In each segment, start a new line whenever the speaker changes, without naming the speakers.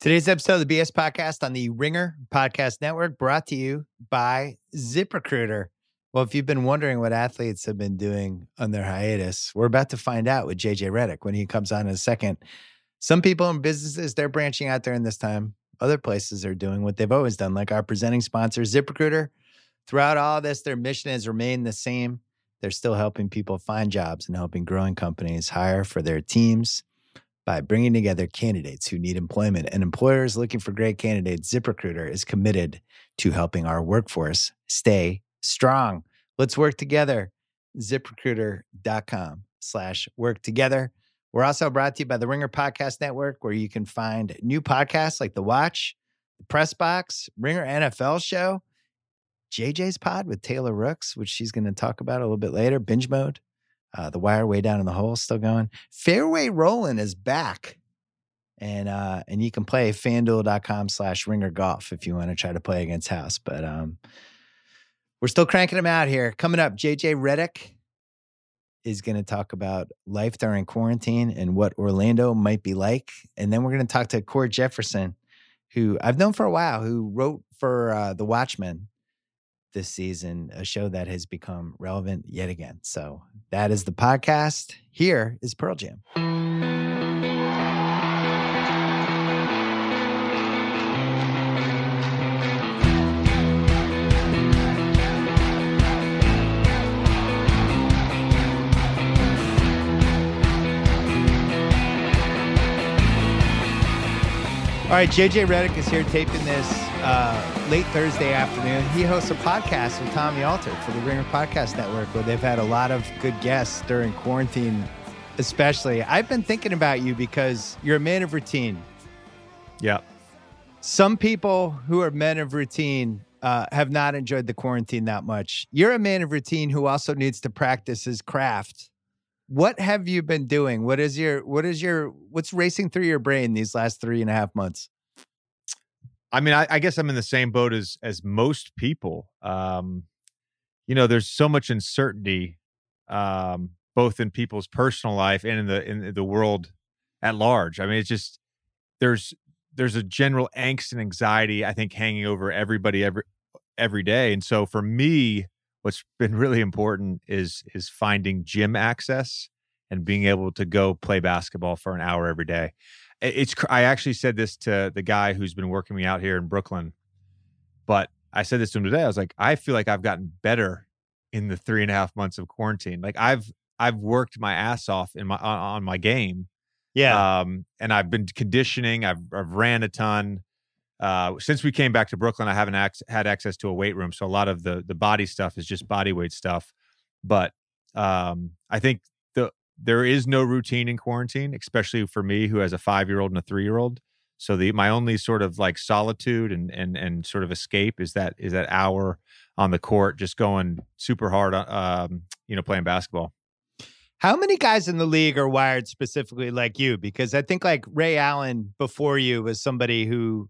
Today's episode of the BS Podcast on the Ringer Podcast Network brought to you by ZipRecruiter. Well, if you've been wondering what athletes have been doing on their hiatus, we're about to find out with JJ Redick when he comes on in a second. Some people in businesses, they're branching out during this time. Other places are doing what they've always done, like our presenting sponsor, ZipRecruiter. Throughout all this, their mission has remained the same. They're still helping people find jobs and helping growing companies hire for their teams by bringing together candidates who need employment and employers looking for great candidates. ZipRecruiter is committed to helping our workforce stay strong. Let's work together. ZipRecruiter.com slash work together. We're also brought to you by the Ringer Podcast Network, where you can find new podcasts like The Watch, The Press Box, Ringer NFL Show, JJ's Pod with Taylor Rooks, which she's going to talk about a little bit later, Binge Mode, uh, the wire way down in the hole still going. Fairway Rolling is back. And uh, and you can play fanduel.com slash ringer golf if you want to try to play against house. But um, we're still cranking them out here. Coming up, JJ Redick is going to talk about life during quarantine and what Orlando might be like. And then we're going to talk to Cord Jefferson, who I've known for a while, who wrote for uh, The Watchmen this season, a show that has become relevant yet again. So that is the podcast. Here is Pearl Jam. All right, JJ Redick is here taping this uh, late Thursday afternoon. He hosts a podcast with Tommy Alter for the Ringer Podcast Network, where they've had a lot of good guests during quarantine, especially. I've been thinking about you because you're a man of routine.
Yeah.
Some people who are men of routine uh, have not enjoyed the quarantine that much. You're a man of routine who also needs to practice his craft. What have you been doing? What is your what is your what's racing through your brain these last three and a half months?
I mean, I, I guess I'm in the same boat as as most people. Um, you know, there's so much uncertainty, um, both in people's personal life and in the in the world at large. I mean, it's just there's there's a general angst and anxiety I think hanging over everybody every every day. And so for me, what's been really important is is finding gym access and being able to go play basketball for an hour every day. It's I actually said this to the guy who's been working me out here in Brooklyn, but I said this to him today. I was like, I feel like I've gotten better in the three and a half months of quarantine. Like I've I've worked my ass off in my on, on my game.
Yeah.
Um, and I've been conditioning. I've I've ran a ton. Uh, since we came back to Brooklyn, I haven't ac- had access to a weight room, so a lot of the the body stuff is just body weight stuff. But um, I think there is no routine in quarantine, especially for me who has a five year old and a three year old. So the my only sort of like solitude and and and sort of escape is that is that hour on the court, just going super hard, um, you know, playing basketball.
How many guys in the league are wired specifically like you? Because I think like Ray Allen before you was somebody who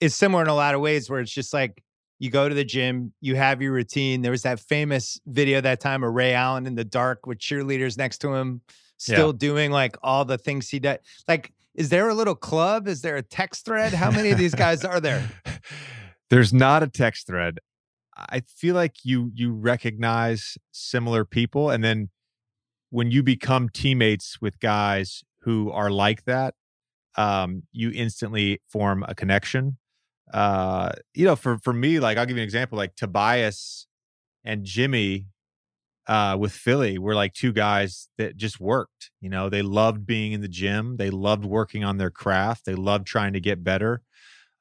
is similar in a lot of ways where it's just like you go to the gym, you have your routine. There was that famous video that time of Ray Allen in the dark with cheerleaders next to him, still yeah. doing like all the things he did. Like, is there a little club? Is there a text thread? How many of these guys are there?
There's not a text thread. I feel like you you recognize similar people, and then when you become teammates with guys who are like that, um, you instantly form a connection uh, you know, for for me, like I'll give you an example, like Tobias and Jimmy uh, with Philly were like two guys that just worked. You know, they loved being in the gym, they loved working on their craft, they loved trying to get better.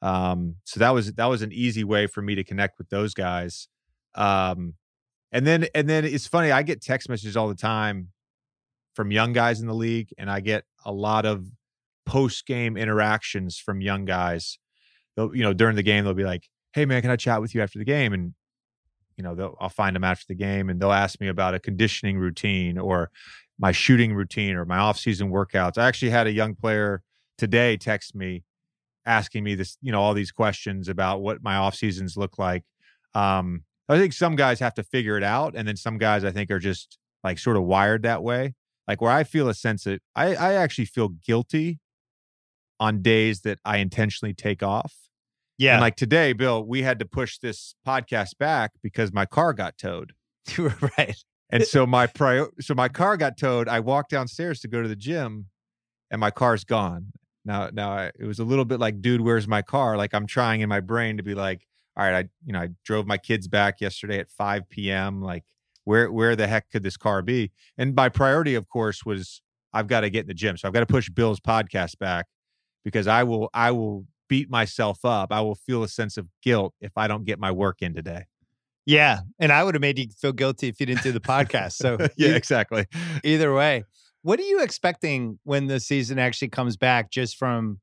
Um, so that was that was an easy way for me to connect with those guys. Um, and then and then it's funny, I get text messages all the time from young guys in the league, and I get a lot of post game interactions from young guys they'll you know during the game they'll be like, "Hey man, can I chat with you after the game?" And you know I'll find them after the game and they'll ask me about a conditioning routine or my shooting routine or my off-season workouts. I actually had a young player today text me asking me this, you know, all these questions about what my off seasons look like. Um, I think some guys have to figure it out, and then some guys I think are just like sort of wired that way. Like where I feel a sense that I, I actually feel guilty on days that I intentionally take off.
Yeah.
And like today, Bill, we had to push this podcast back because my car got towed.
right.
And so my prior so my car got towed. I walked downstairs to go to the gym and my car's gone. Now now I, it was a little bit like, dude, where's my car? Like I'm trying in my brain to be like, all right, I you know, I drove my kids back yesterday at 5 p.m. Like where where the heck could this car be? And my priority, of course, was I've got to get in the gym. So I've got to push Bill's podcast back because I will I will beat myself up. I will feel a sense of guilt if I don't get my work in today.
Yeah. And I would have made you feel guilty if you didn't do the podcast. So
yeah, exactly.
either way. What are you expecting when the season actually comes back just from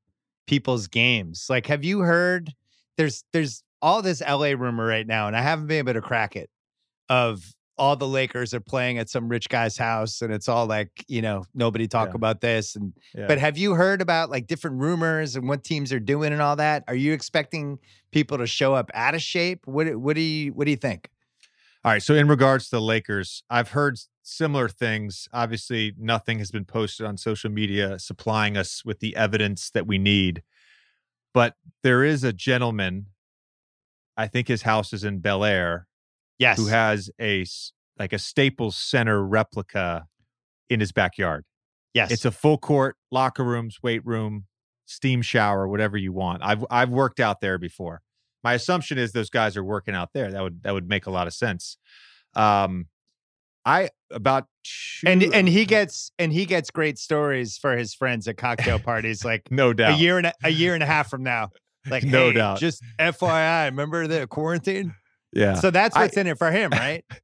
people's games? Like have you heard there's there's all this LA rumor right now, and I haven't been able to crack it of all the Lakers are playing at some rich guy's house, and it's all like, you know, nobody talk
Yeah.
about this. And
Yeah.
but have you heard about like different rumors and what teams are doing and all that? Are you expecting people to show up out of shape? What what do you what do you think?
All right. So, in regards to the Lakers, I've heard similar things. Obviously, nothing has been posted on social media supplying us with the evidence that we need. But there is a gentleman, I think his house is in Bel Air,
Yes.
who has a like a Staples Center replica in his backyard.
yes.
It's a full court, locker rooms, weight room, steam shower, whatever you want. I've I've worked out there before. My assumption is those guys are working out there. That would that would make a lot of sense. Um, I about two,
and and he gets and he gets great stories for his friends at cocktail parties like
no doubt.
a year and a, a year and a half from now like
No
hey,
doubt.
just fyi remember the quarantine
yeah,
so that's
I-
what's in it for him right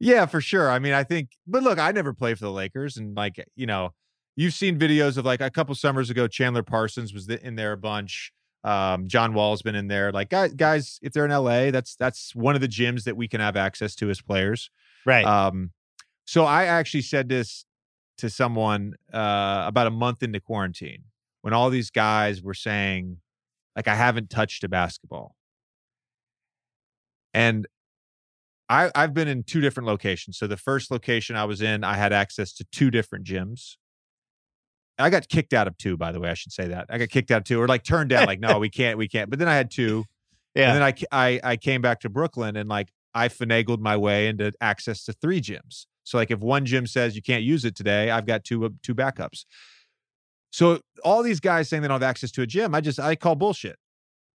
yeah, for sure. I mean, I think, but look, I never played for the Lakers, and like you know, you've seen videos of like a couple summers ago, Chandler Parsons was in there a bunch. Um, John Wall's been in there. Like guys, guys, if they're in LA, that's that's one of the gyms that we can have access to as players.
right
Um, so I actually said this to someone uh, about a month into quarantine when all these guys were saying, like, I haven't touched a basketball. And I, I've been in two different locations. So the first location I was in, I had access to two different gyms. I got kicked out of two, by the way. I should say that I got kicked out of two, or like turned down. Like, no, we can't, we can't. But then I had two.
yeah
And then I, I I came back to Brooklyn and like I finagled my way into access to three gyms. So like if one gym says you can't use it today, I've got two uh, two backups. So all these guys saying they don't have access to a gym, I just I call bullshit.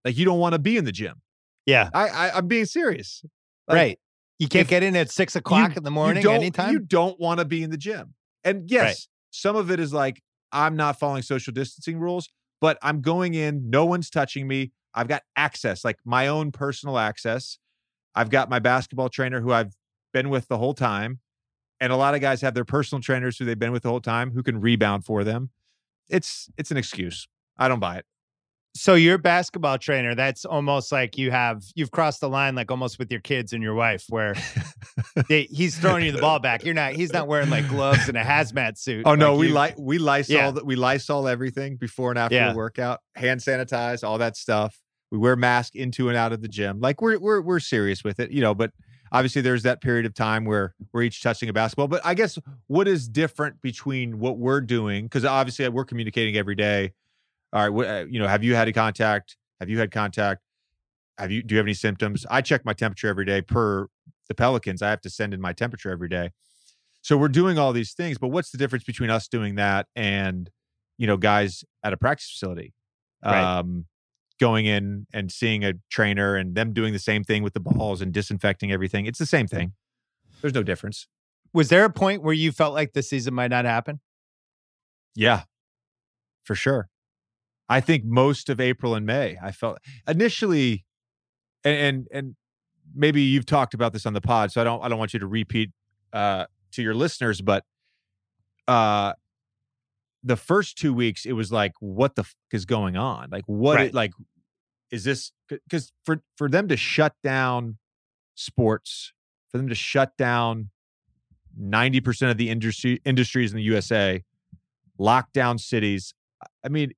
Like you don't want to be in the gym.
Yeah
I, I I'm being serious. Like,
right you can't get in at six o'clock in the morning
you
anytime
You don't want to be in the gym. And yes, some of it is like I'm not following social distancing rules, but I'm going in, no one's touching me. I've got access, like my own personal access. I've got my basketball trainer who I've been with the whole time. And a lot of guys have their personal trainers who they've been with the whole time who can rebound for them. It's it's an excuse. I don't buy it.
So your basketball trainer that's almost like you have you've crossed the line like almost with your kids and your wife where they, he's throwing you the ball back you're not he's not wearing like gloves and a hazmat suit
Oh no,
like
we
you-
like we Lysol
Yeah.
we Lysol everything before and after
Yeah.
the workout, hand sanitize, all that stuff. We wear mask into and out of the gym. Like we're we're we're serious with it, you know, but obviously there's that period of time where we're each touching a basketball. But I guess what is different between what we're doing because obviously we're communicating every day. All right, what, uh, you know, have you had a contact? Have you had contact? Have you do you have any symptoms? I check my temperature every day per the Pelicans. I have to send in my temperature every day. So we're doing all these things, but what's the difference between us doing that and you know guys at a practice facility
Right.
um going in and seeing a trainer and them doing the same thing with the balls and disinfecting everything. It's the same thing. There's no difference.
was there a point where you felt like the season might not happen
Yeah. For sure. I think most of April and May, I felt initially and and, and maybe you've talked about this on the pod, so I don't I don't want you to repeat uh to your listeners, but uh the first two weeks it was like what the fuck is going on like what
Right.
it, like is this because for for them to shut down sports for them to shut down 90% of the industry industries in the usa lock down cities i mean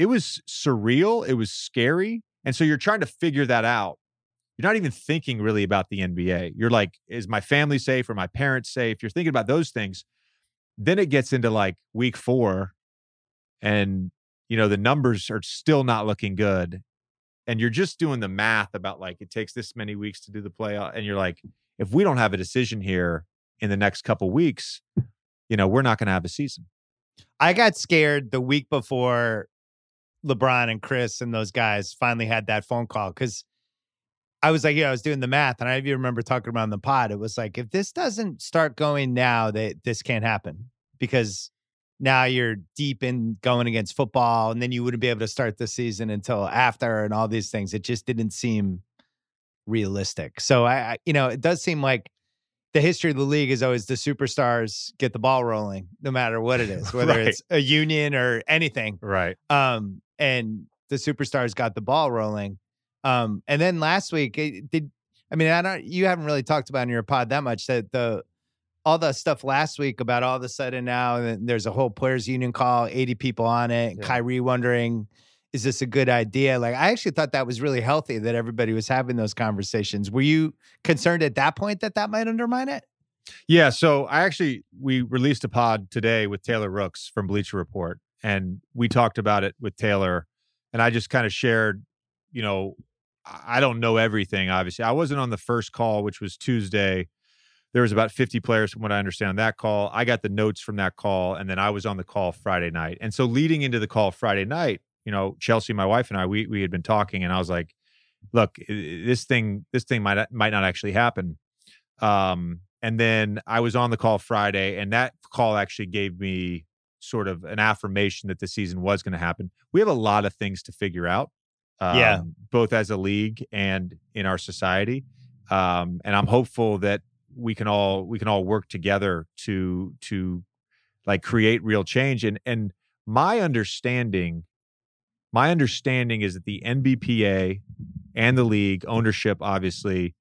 it was surreal it was scary and so you're trying to figure that out you're not even thinking really about the nba you're like is my family safe or my parents safe you're thinking about those things then it gets into like week four and you know, the numbers are still not looking good. And you're just doing the math about like it takes this many weeks to do the playoff. And you're like, if we don't have a decision here in the next couple weeks, you know, we're not going to have a season.
I got scared the week before LeBron and Chris and those guys finally had that phone call because I was like, yeah, I was doing the math, and I even remember talking about in the pod. It was like, if this doesn't start going now, that this can't happen because now you're deep in going against football, and then you wouldn't be able to start the season until after, and all these things. It just didn't seem realistic. So I, I you know, it does seem like the history of the league is always the superstars get the ball rolling, no matter what it is, whether
Right.
it's a union or anything.
Right.
Um, and the superstars got the ball rolling. Um, and then last week, it did I mean, I don't you haven't really talked about in your pod that much that the all the stuff last week about all of a sudden now and there's a whole players union call, 80 people on it,
Yeah.
Kyrie wondering, is this a good idea? Like I actually thought that was really healthy that everybody was having those conversations. Were you concerned at that point that that might undermine it?
Yeah. So I actually we released a pod today with Taylor Rooks from Bleacher Report, and we talked about it with Taylor, and I just kind of shared, you know, I don't know everything. Obviously, I wasn't on the first call, which was Tuesday. There was about 50 players from what I understand on that call. I got the notes from that call, and then I was on the call Friday night. And so leading into the call Friday night, you know, Chelsea, my wife, and I, we we had been talking, and I was like, "Look, this thing, this thing might might not actually happen." Um, and then I was on the call Friday, and that call actually gave me sort of an affirmation that the season was going to happen. We have a lot of things to figure out, um,
Yeah.
both as a league and in our society. Um, and I'm hopeful that we can all we can all work together to to like create real change. And and my understanding, my understanding is that the NBPA and the league ownership, obviously,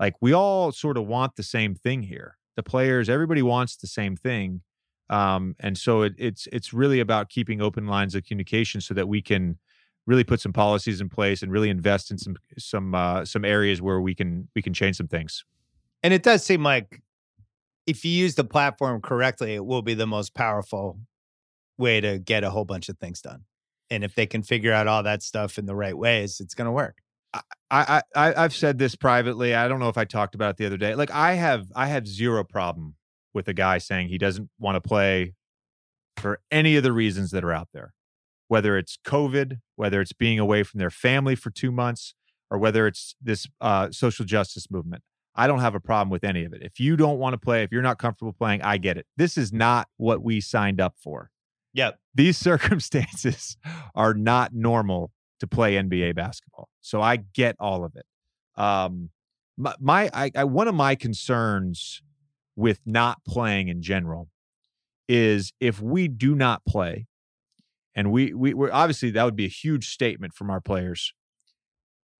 like we all sort of want the same thing here. The players, everybody wants the same thing. Um, and so it, it's it's really about keeping open lines of communication so that we can really put some policies in place and really invest in some some uh, some areas where we can we can change some things.
And it does seem like if you use the platform correctly, it will be the most powerful way to get a whole bunch of things done. And if they can figure out all that stuff in the right ways, it's going to work.
I, I I I've said this privately. I don't know if I talked about it the other day. Like I have I have zero problem with a guy saying he doesn't want to play for any of the reasons that are out there. Whether it's COVID, whether it's being away from their family for 2 months, or whether it's this uh, social justice movement. I don't have a problem with any of it. If you don't want to play, if you're not comfortable playing, I get it. This is not what we signed up for.
Yep.
These circumstances are not normal to play NBA basketball. So I get all of it. Um, my, my I, I, one of my concerns with not playing in general is if we do not play, and we we we're obviously that would be a huge statement from our players.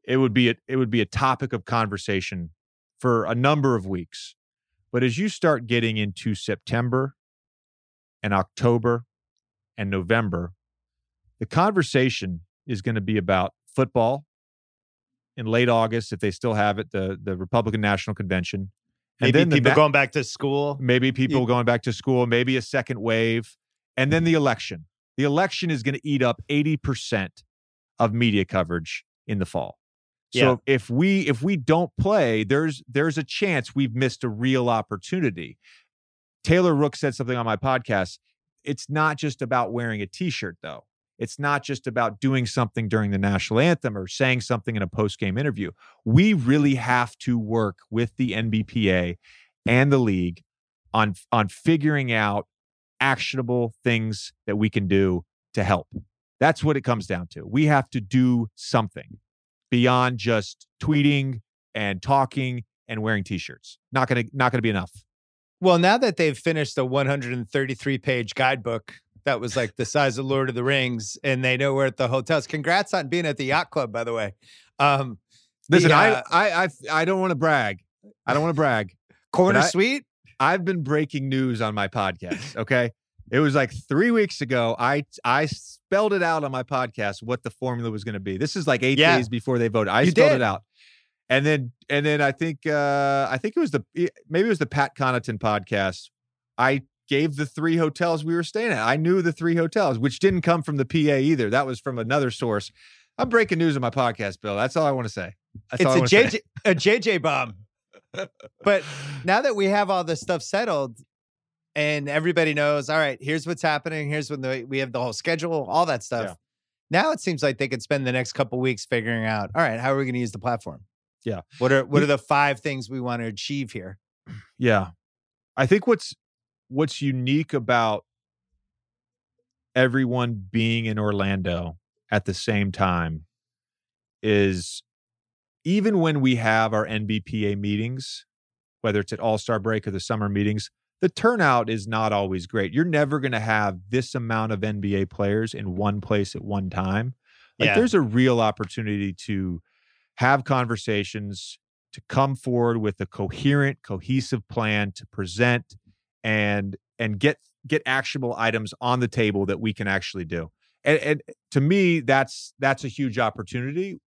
It would be a, it would be a topic of conversation for a number of weeks. But as you start getting into September and October and November, the conversation is going to be about football in late August if they still have it, the the Republican National Convention. And
Maybe
then the
people
na-
going back to school.
maybe people going back to school, maybe a second wave, and then the election. The election is going to eat up 80% of media coverage in the fall. So
Yeah.
if we if we don't play, there's there's a chance we've missed a real opportunity. Taylor Rook said something on my podcast. It's not just about wearing a t-shirt though. It's not just about doing something during the national anthem or saying something in a post-game interview. We really have to work with the NBPA and the league on on figuring out actionable things that we can do to help. That's what it comes down to. We have to do something beyond just tweeting and talking and wearing t-shirts. Not going to not going to be enough.
Well, now that they've finished the 133 page guidebook that was like the size of Lord of the Rings, and they know we're at the hotels. Congrats on being at the yacht club, by the way. Um, the,
Listen,
uh,
I I I I don't want to brag. I don't want to brag.
corner suite.
I've been breaking news on my podcast. Okay. It was like three weeks ago. I I spelled it out on my podcast what the formula was going to be. This is like eight
Yeah.
days before they voted. I
You
spelled
did.
it out, and then and then I think uh I think it was the maybe it was the Pat Connaughton podcast. I gave the three hotels we were staying at. I knew the three hotels, which didn't come from the PA either. That was from another source. I'm breaking news on my podcast, Bill. That's all I want to say. That's
it's
all I
a
wanna say.
JJ a JJ bomb. But now that we have all this stuff settled and everybody knows, all right, here's what's happening. Here's when the, we have the whole schedule, all that stuff.
Yeah.
Now it seems like they could spend the next couple weeks figuring out, all right, how are we going to use the platform?
Yeah.
What are what are the five things we want to achieve here?
Yeah. I think what's what's unique about everyone being in Orlando at the same time is even when we have our NBPA meetings, whether it's at All-Star break or the summer meetings, the turnout is not always great. You're never going to have this amount of NBA players in one place at one time. Like
Yeah.
there's a real opportunity to have conversations, to come forward with a coherent, cohesive plan to present and and get get actionable items on the table that we can actually do. And, and to me, that's that's a huge opportunity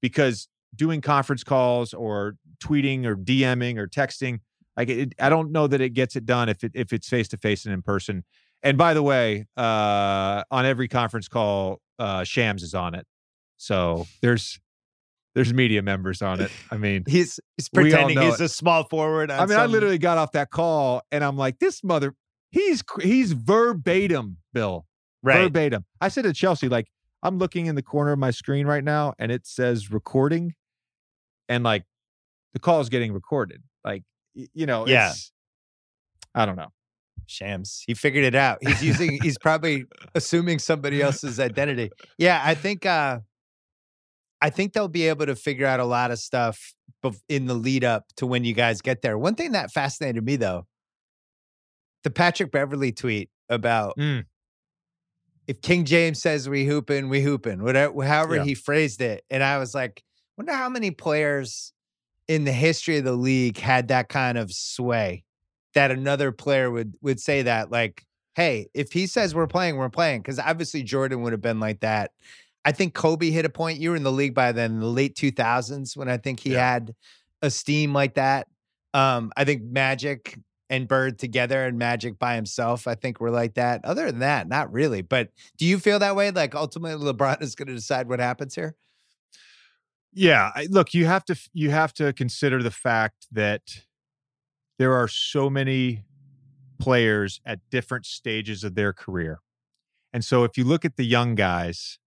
because doing conference calls or tweeting or DMing or texting, like it, I don't know that it gets it done if it if it's face to face and in person. And by the way, uh, on every conference call, uh, Shams is on it. So there's there's media members on it. I mean,
He's he's pretending he's
it.
a small forward.
I mean, I literally got off that call and I'm like, this mother, he's he's verbatim, Bill,
right.
verbatim. I said to Chelsea, like, I'm looking in the corner of my screen right now and it says recording, and like the call is getting recorded. Like, you know,
Yeah.
it's, I don't know.
Shams. He figured it out. He's using he's probably assuming somebody else's identity. Yeah, I think uh I think they'll be able to figure out a lot of stuff in the lead up to when you guys get there. One thing that fascinated me though, the Patrick Beverley tweet about
Mm.
if King James says we hooping, we hooping, whatever however
Yeah.
he phrased it. And I was like, wonder how many players in the history of the league had that kind of sway that another player would would say that like hey if he says we're playing we're playing because obviously jordan would have been like that i think kobe hit a point. You were in the league by then in the late 2000s when i think he
Yeah.
had a steam like that. Um i think magic and bird together and magic by himself i think were like that. Other than that not really. But do you feel that way? Like ultimately lebron is going to decide what happens here?
Yeah, I, look, you have to you have to consider the fact that there are so many players at different stages of their career. And so if you look at the young guys,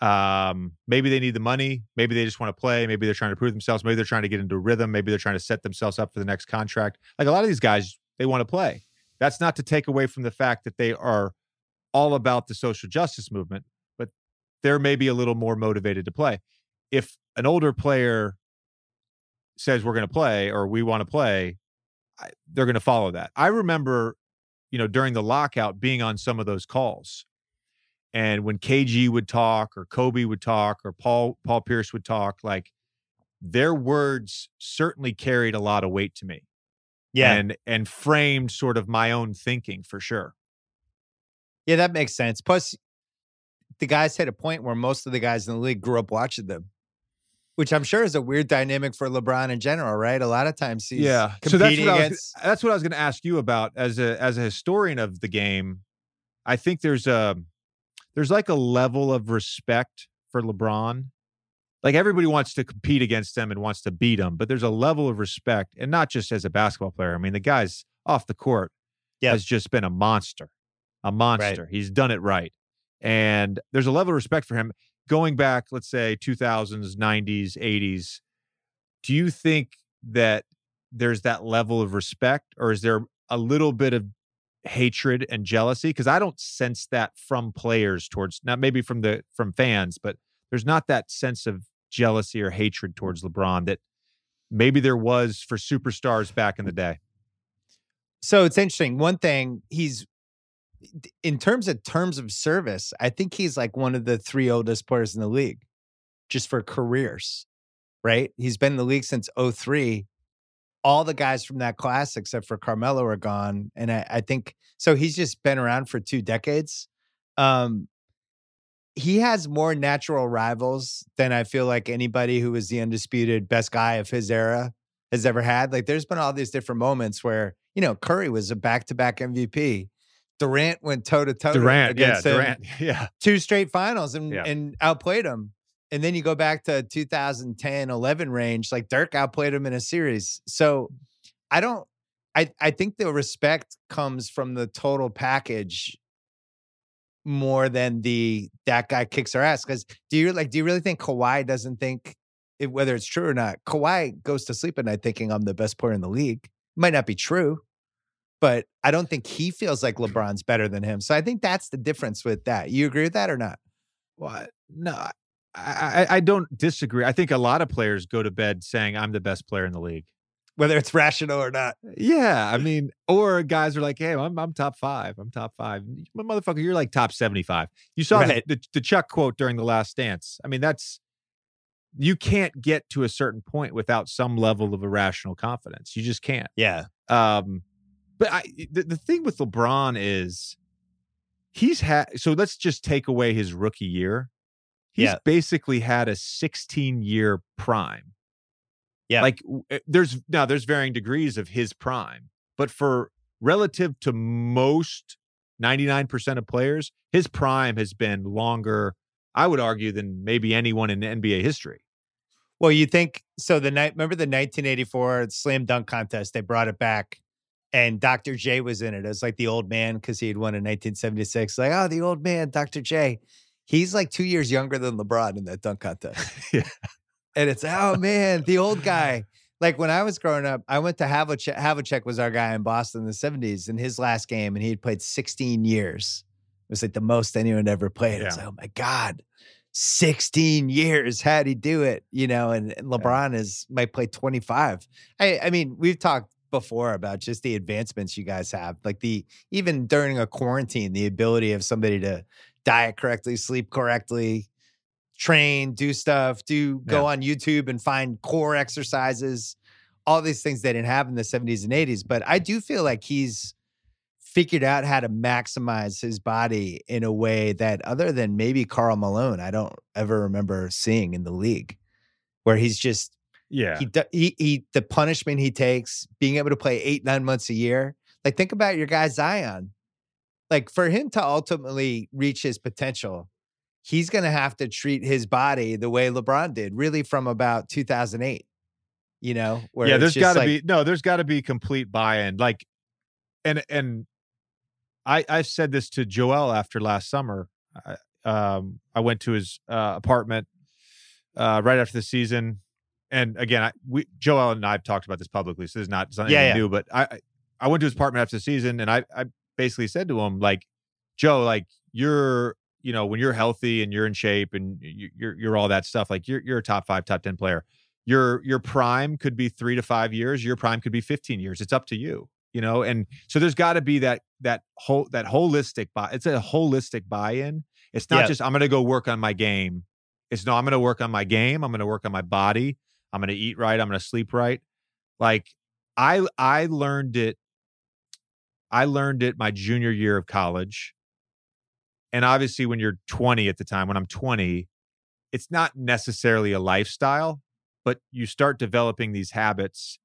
um, maybe they need the money, maybe they just want to play, maybe they're trying to prove themselves, maybe they're trying to get into rhythm, maybe they're trying to set themselves up for the next contract. Like a lot of these guys, they want to play. That's not to take away from the fact that they are all about the social justice movement, but they're maybe a little more motivated to play. If an older player says we're going to play or we want to play, they're going to follow that. I remember, you know, during the lockout being on some of those calls. And when KG would talk or Kobe would talk or Paul Paul Pierce would talk, like their words certainly carried a lot of weight to me Yeah. and and framed sort of my own thinking for sure.
Yeah, that makes sense. Plus, the guys hit a point where most of the guys in the league grew up watching them, which I'm sure is a weird dynamic for LeBron in general, right? A lot of times he's
yeah.
competing
So that's what, I was,
against.
that's what I was going to ask you about as a as a historian of the game. I think there's a there's like a level of respect for LeBron. Like everybody wants to compete against him and wants to beat him, but there's a level of respect, and not just as a basketball player. I mean, the guy's off the court
Yeah.
has just been a monster, a monster. He's done it right, and there's a level of respect for him. Going back, let's say 2000s, 90s, 80s, do you think that there's that level of respect, or is there a little bit of hatred and jealousy? Because I don't sense that from players towards not maybe from the from fans, but there's not that sense of jealousy or hatred towards LeBron that maybe there was for superstars back in the day.
So it's interesting. One thing he's in terms of terms of service, I think he's like one of the three oldest players in the league, just for careers. Right? He's been in the league since 03. All the guys from that class, except for Carmelo, are gone. And I, I think so he's just been around for two decades. Um he has more natural rivals than I feel like anybody who was the undisputed best guy of his era has ever had. Like there's been all these different moments where, you know, Curry was a back to back MVP. Durant went toe to toe
Durant, yeah. Durant, yeah.
two straight finals and,
Yeah.
and outplayed him. And then you go back to 2010, 11 range, like Dirk outplayed him in a series. So I don't, I, I think the respect comes from the total package more than the that guy kicks our ass. Because do you like, do you really think Kawhi doesn't think it, whether it's true or not? Kawhi goes to sleep at night thinking I'm the best player in the league. Might not be true, but I don't think he feels like LeBron's better than him. So I think that's the difference with that. You agree with that or not?
Well, no, I, I, don't disagree. I think a lot of players go to bed saying I'm the best player in the league.
Whether it's rational or not.
Yeah, I mean, or guys are like, "Hey, I'm I'm top five. I'm top five. My motherfucker, you're like top seventy five. You saw
Right.
the, the the Chuck quote during the Last Dance. I mean, that's you can't get to a certain point without some level of irrational confidence. You just can't.
Yeah.
Um, but I the, the thing with LeBron is he's had so let's just take away his rookie year. He's
Yeah.
basically had a 16 year prime.
Yeah.
Like uh, there's now there's varying degrees of his prime, but for relative to most 99% of players, his prime has been longer, I would argue, than maybe anyone in NBA history.
Well, you think so? The night, remember the 1984 slam dunk contest? They brought it back, and Dr. J was in it It was like the old man because he had won in 1976. Like, oh, the old man, Dr. J. He's like two years younger than LeBron in that dunk contest.
Yeah.
And it's oh man, the old guy. Like when I was growing up, I went to Havlicek. Havlicek was our guy in Boston in the 70s in his last game, and he had played 16 years. It was like the most anyone ever played. It's like, oh my God, 16 years. How'd he do it? You know, and, and LeBron is might play 25. I, I mean, we've talked before about just the advancements you guys have. Like the even during a quarantine, the ability of somebody to diet correctly, sleep correctly, train, do stuff, do go
Yeah.
on YouTube and find core exercises, all these things they didn't have in the 70s and 80s. But I do feel like he's figured out how to maximize his body in a way that other than maybe Karl Malone, I don't ever remember seeing in the league where he's just
Yeah.
he, he he the punishment he takes being able to play 8 9 months a year. Like think about your guy Zion. Like for him to ultimately reach his potential, he's going to have to treat his body the way LeBron did, really from about 2008. You know, where
yeah, there's got to
like-
be no, there's got to be complete buy-in. Like, and and I I said this to Joel after last summer. I, um, I went to his uh, apartment uh, right after the season, and again, I, we Joel and I have talked about this publicly, so this is not something
Yeah, yeah.
new. But I- I went to his apartment after the season, and I I basically said to him like, Joe, like you're you know when you're healthy and you're in shape and you, you're you're all that stuff, like you're you're a top five, top ten player. Your your prime could be three to five years your prime could be 15 years. It's up to you you know and so there's got to be that that whole that holistic buy it's a holistic buy-in. It's not
Yeah.
just i'm gonna go work on my game. It's no i'm gonna work on my game i'm gonna work on my body i'm gonna eat right i'm gonna sleep right. Like i i learned it i learned it my junior year of college and obviously when you're 20 at the time when i'm 20 it's not necessarily a lifestyle but you start developing these habits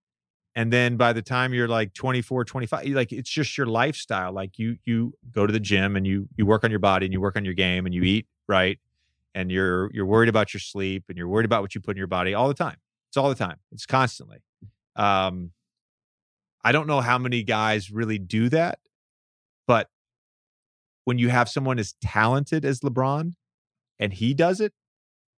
and then by the time you're like 24 25 like it's just your lifestyle like you you go to the gym and you you work on your body and you work on your game and you eat right? And you're you're worried about your sleep and you're worried about what you put in your body all the time. It's all the time. It's constantly. Um i don't know how many guys really do that but when you have someone as talented as lebron and he does it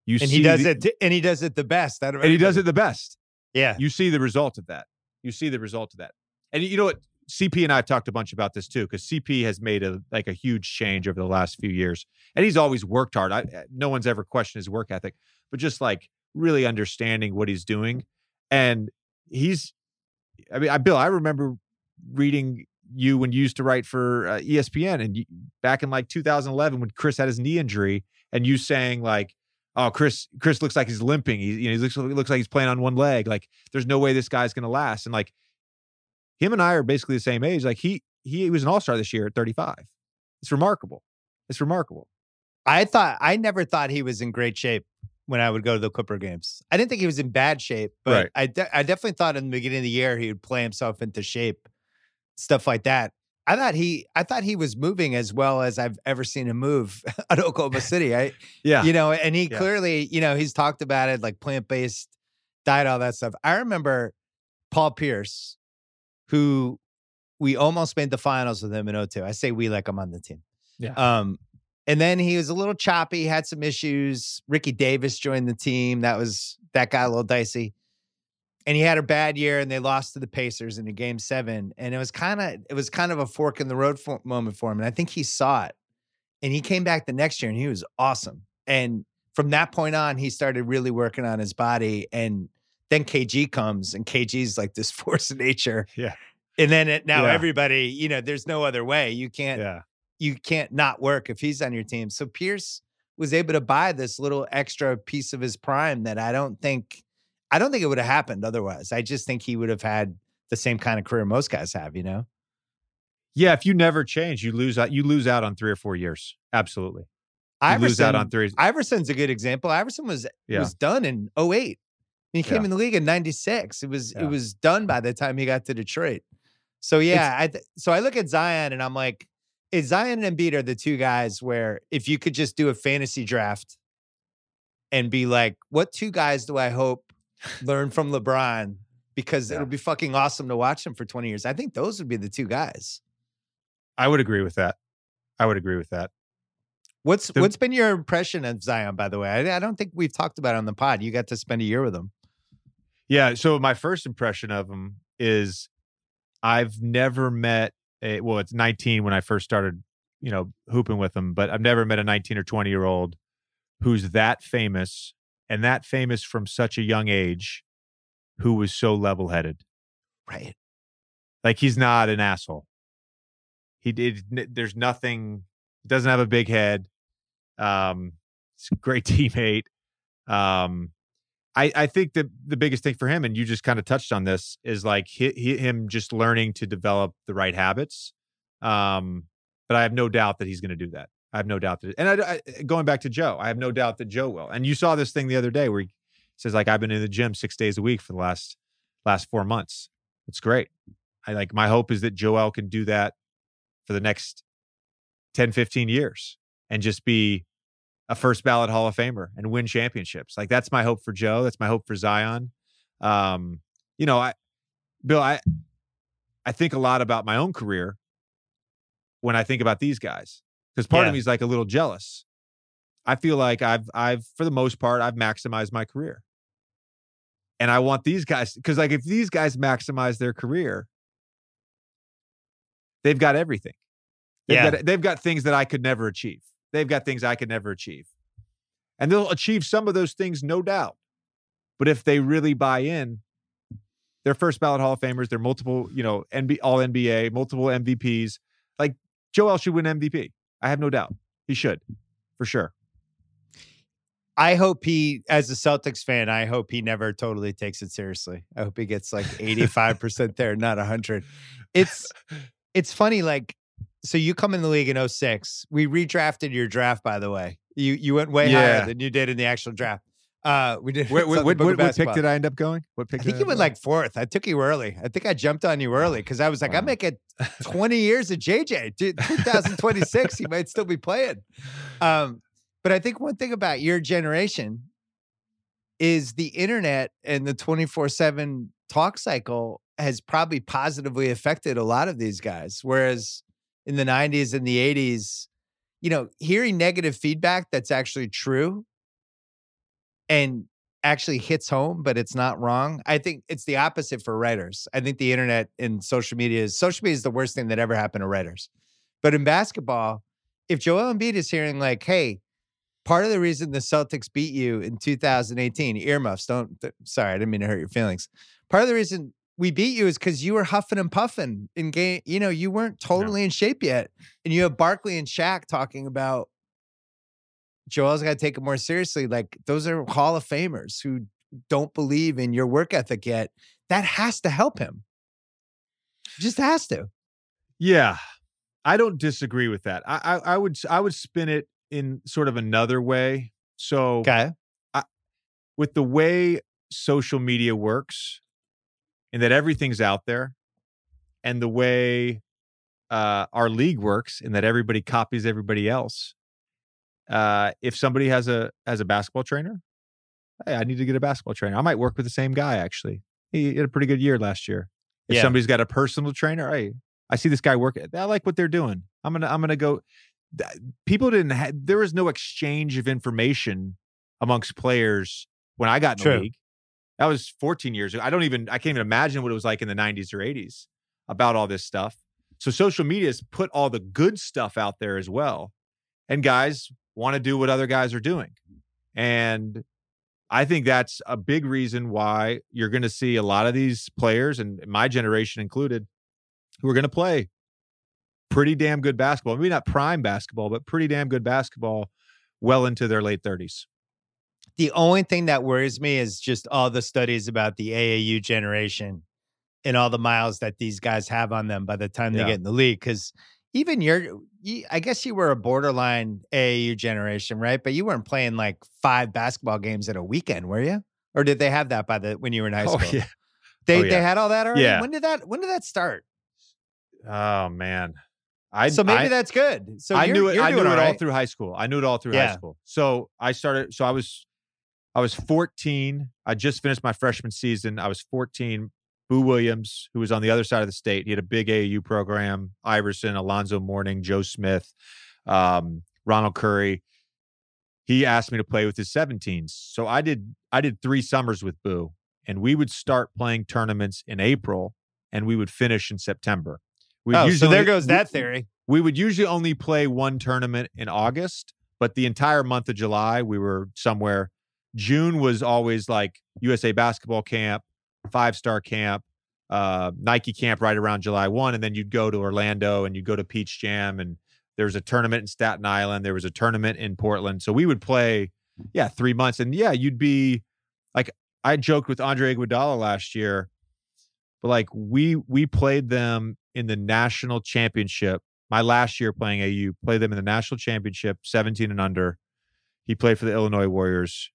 you
and
see
he does
the-
it and he does it the best
and he does it the best
Yeah.
you see the result of that. You see the result of that. And you know what? CP and I have talked a bunch about this too, because CP has made a like a huge change over the last few years, and he's always worked hard. I, eh, no one's ever questioned his work ethic, but just like really understanding what he's doing, and he's. I mean, I Bill, I remember reading you when you used to write for uh, ESPN, and you, back in like 2011 when Chris had his knee injury, and you saying like, "Oh, Chris, Chris looks like he's limping. He, you know, he looks looks like he's playing on one leg. Like, there's no way this guy's going to last." And like, him and I are basically the same age. Like he he was an all star this year at 35. It's remarkable. It's remarkable.
I thought I never thought he was in great shape when I would go to the Clipper games. I didn't think he was in bad shape, but
Right.
I de- I definitely thought in the beginning of the year he would play himself into shape, stuff like that. I thought he I thought he was moving as well as I've ever seen him move at Oklahoma City. I
Yeah.
you know, and he
Yeah.
clearly, you know, he's talked about it like plant based diet, all that stuff. I remember Paul Pierce, who we almost made the finals with him in 02. I say we like I'm on the team.
Yeah.
Um, and then he was a little choppy, had some issues. Ricky Davis joined the team. That was that got a little dicey. And he had a bad year, and they lost to the Pacers in a game seven. And it was kind of it was kind of a fork in the road for, moment for him. And I think he saw it. And he came back the next year, and he was awesome. And from that point on, he started really working on his body. And then KG comes, and KG's like this force of nature.
Yeah.
And then it, now
Yeah.
everybody, you know, there's no other way. You can't
Yeah.
You can't not work if he's on your team. So Pierce was able to buy this little extra piece of his prime that I don't think I don't think it would have happened otherwise. I just think he would have had the same kind of career most guys have, you know?
Yeah. If you never change, you lose out. You lose out on three or four years. Absolutely. You lose out on three.
Iverson's a good example. Iverson was
Yeah.
was done in 08. He came
Yeah.
in the league in 96. It was
Yeah.
it was done by the time he got to Detroit. So yeah, I th- so I look at Zion and I'm like, is Zion and Embiid are the two guys where if you could just do a fantasy draft and be like, what two guys do I hope learn from LeBron? Because
Yeah.
it'll be fucking awesome to watch them for 20 years. I think those would be the two guys.
I would agree with that. I would agree with that.
What's
The-
what's been your impression of Zion, by the way? I, I don't think we've talked about it on the pod. You got to spend a year with him.
Yeah. So my first impression of him is I've never met a well, it's 19 when I first started, you know, hooping with him, but I've never met a 19 or 20 year old who's that famous and that famous from such a young age who was so level headed.
Right.
Like he's not an asshole. He did. There's nothing. Doesn't have a big head. Um, he's a great teammate. Um, I I think that the biggest thing for him, and you just kind of touched on this, is like hi hi him just learning to develop the right habits. Um, but I have no doubt that he's going to do that. I have no doubt that. And I, I, going back to Joe, I have no doubt that Joe will. And you saw this thing the other day where he says like I've been in the gym six days a week for the last last four months. It's great. I like my hope is that Joel can do that for the next 10, 15 years and just be a first ballot Hall of Famer and win championships. Like that's my hope for Joe. That's my hope for Zion. Um, you know, I Bill, I I think a lot about my own career when I think about these guys. Because part
Yeah.
of me is like a little jealous. I feel like I've I've for the most part I've maximized my career. And I want these guys because like if these guys maximize their career, they've got everything. They've
Yeah.
got they've got things that I could never achieve. They've got things I could never achieve. And they'll achieve some of those things, no doubt. But if they really buy in, they're first ballot Hall of Famers, they're multiple, you know, NB all NBA, multiple MVPs. Like Joel should win MVP. I have no doubt. He should, for sure.
I hope he, as a Celtics fan, I hope he never totally takes it seriously. I hope he gets like 85% there, not 100. It's it's funny like so you come in the league in 06. We redrafted your draft by the way. You you went way
Yeah.
higher than you did in the actual draft. Uh we did
What,
it's
what, what, what, pick did I end up going? What pick?
I think
I
you went like fourth. I took you early. I think I jumped on you early because I was like, I
Wow.
make it 20 years of JJ. Dude, 2026, he might still be playing. Um, but I think one thing about your generation is the internet and the 24-7 talk cycle has probably positively affected a lot of these guys. Whereas in the 90s and the 80s, you know, hearing negative feedback that's actually true and actually hits home, but it's not wrong. I think it's the opposite for writers. I think the internet and social media is social media is the worst thing that ever happened to writers. But in basketball, if Joel Embiid is hearing like, "Hey, part of the reason the Celtics beat you in 2018, earmuffs, don't th- sorry, I didn't mean to hurt your feelings. Part of the reason we beat you is because you were huffing and puffing in game. You know, you weren't totally in shape yet, and you have Barkley and Shaq talking about Joel's got to take it more seriously. Like those are Hall of Famers who don't believe in your work ethic yet. That has to help him. Just has to.
Yeah, I don't disagree with that. I, I I would I would spin it in sort of another way. So
Okay.
I, with the way social media works and that everything's out there and the way uh, our league works and that everybody copies everybody else uh, if somebody has a has a basketball trainer hey i need to get a basketball trainer. I might work with the same guy actually. He had a pretty good year last year. If
Yeah.
somebody's got a personal trainer hey i see this guy work i like what they're doing. I'm gonna i'm gonna go people didn't have there was no exchange of information amongst players when i got in
True.
the league that was 14 years ago. I don't even i can't even imagine what it was like in the 90s or 80s about all this stuff. So social media has put all the good stuff out there as well and guys want to do what other guys are doing. And i think that's a big reason why you're going to see a lot of these players and my generation included who are going to play pretty damn good basketball. Maybe not prime basketball but pretty damn good basketball well into their late 30s
The only thing that worries me is just all the studies about the AAU generation and all the miles that these guys have on them by the time they
Yeah.
get in the league. Because even your, you, I guess you were a borderline AAU generation, right? But you weren't playing like five basketball games at a weekend, were you? Or did they have that by the when you were in high
oh
school?
yeah
They
Oh,
they had all that already.
Yeah.
When did that When did that start?
oh man i
so maybe
I,
that's good. So
I knew it. I knew it all
right.
through high school. I knew it all through
Yeah.
high school. So I started. So I was, I was 14. I just finished my freshman season. I was 14. Boo Williams, who was on the other side of the state, he had a big AAU program. Iverson, Alonzo Mourning, Joe Smith, um, Ronald Curry. He asked me to play with his 17s. So I did. I did three summers with Boo, and we would start playing tournaments in April, and we would finish in September. We
Oh, so there goes that theory.
we would usually only play one tournament in August, but the entire month of July, we were somewhere. June was always like USA basketball camp, five star camp, uh, Nike camp right around July 1. And then you'd go to Orlando and you'd go to Peach Jam. And there was a tournament in Staten Island. There was a tournament in Portland. So we would play, yeah, three months. And yeah, you'd be like, I joked with Andre Iguodala last year, but like we we played them in the national championship my last year playing AAU, played them in the national championship, 17 and under. He played for the Illinois Warriors.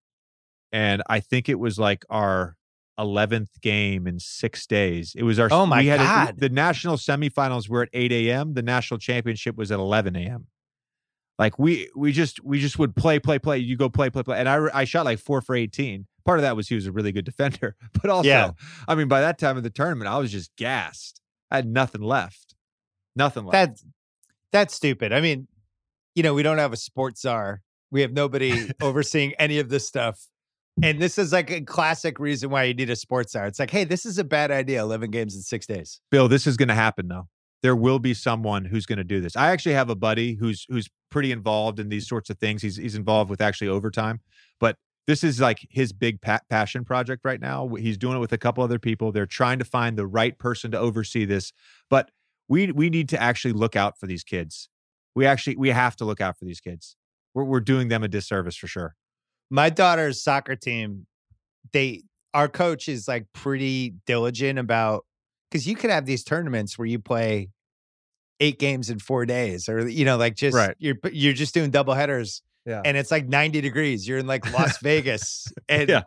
And I think it was like our 11th game in six days. It was our,
Oh my
we had a-
God.
the national semifinals were at 8 a.m. The national championship was at 11 a.m. Like we, we just, we just would play, play, play. You go play, play, play. And I, I shot like four for 18. Part of that was he was a really good defender, but also,
Yeah.
I mean, by that time of the tournament, I was just gassed. I had nothing left. Nothing left.
That's that's stupid. I mean, you know, we don't have a sports czar. We have nobody overseeing any of this stuff. And this is like a classic reason why you need a sports czar. It's like, hey, this is a bad idea. 11 games in six days.
Bill, this is going to happen though. There will be someone who's going to do this. I actually have a buddy who's who's pretty involved in these sorts of things. He's he's involved with actually overtime, but this is like his big pa- passion project right now. He's doing it with a couple other people. They're trying to find the right person to oversee this, but we we need to actually look out for these kids. We actually we have to look out for these kids. We're we're doing them a disservice for sure.
My daughter's soccer team, they our coach is like pretty diligent about because you could have these tournaments where you play eight games in four days, or you know, like just
Right.
you're you're just doing double headers
Yeah.
and it's like 90 degrees. You're in like Las Vegas. And
yeah.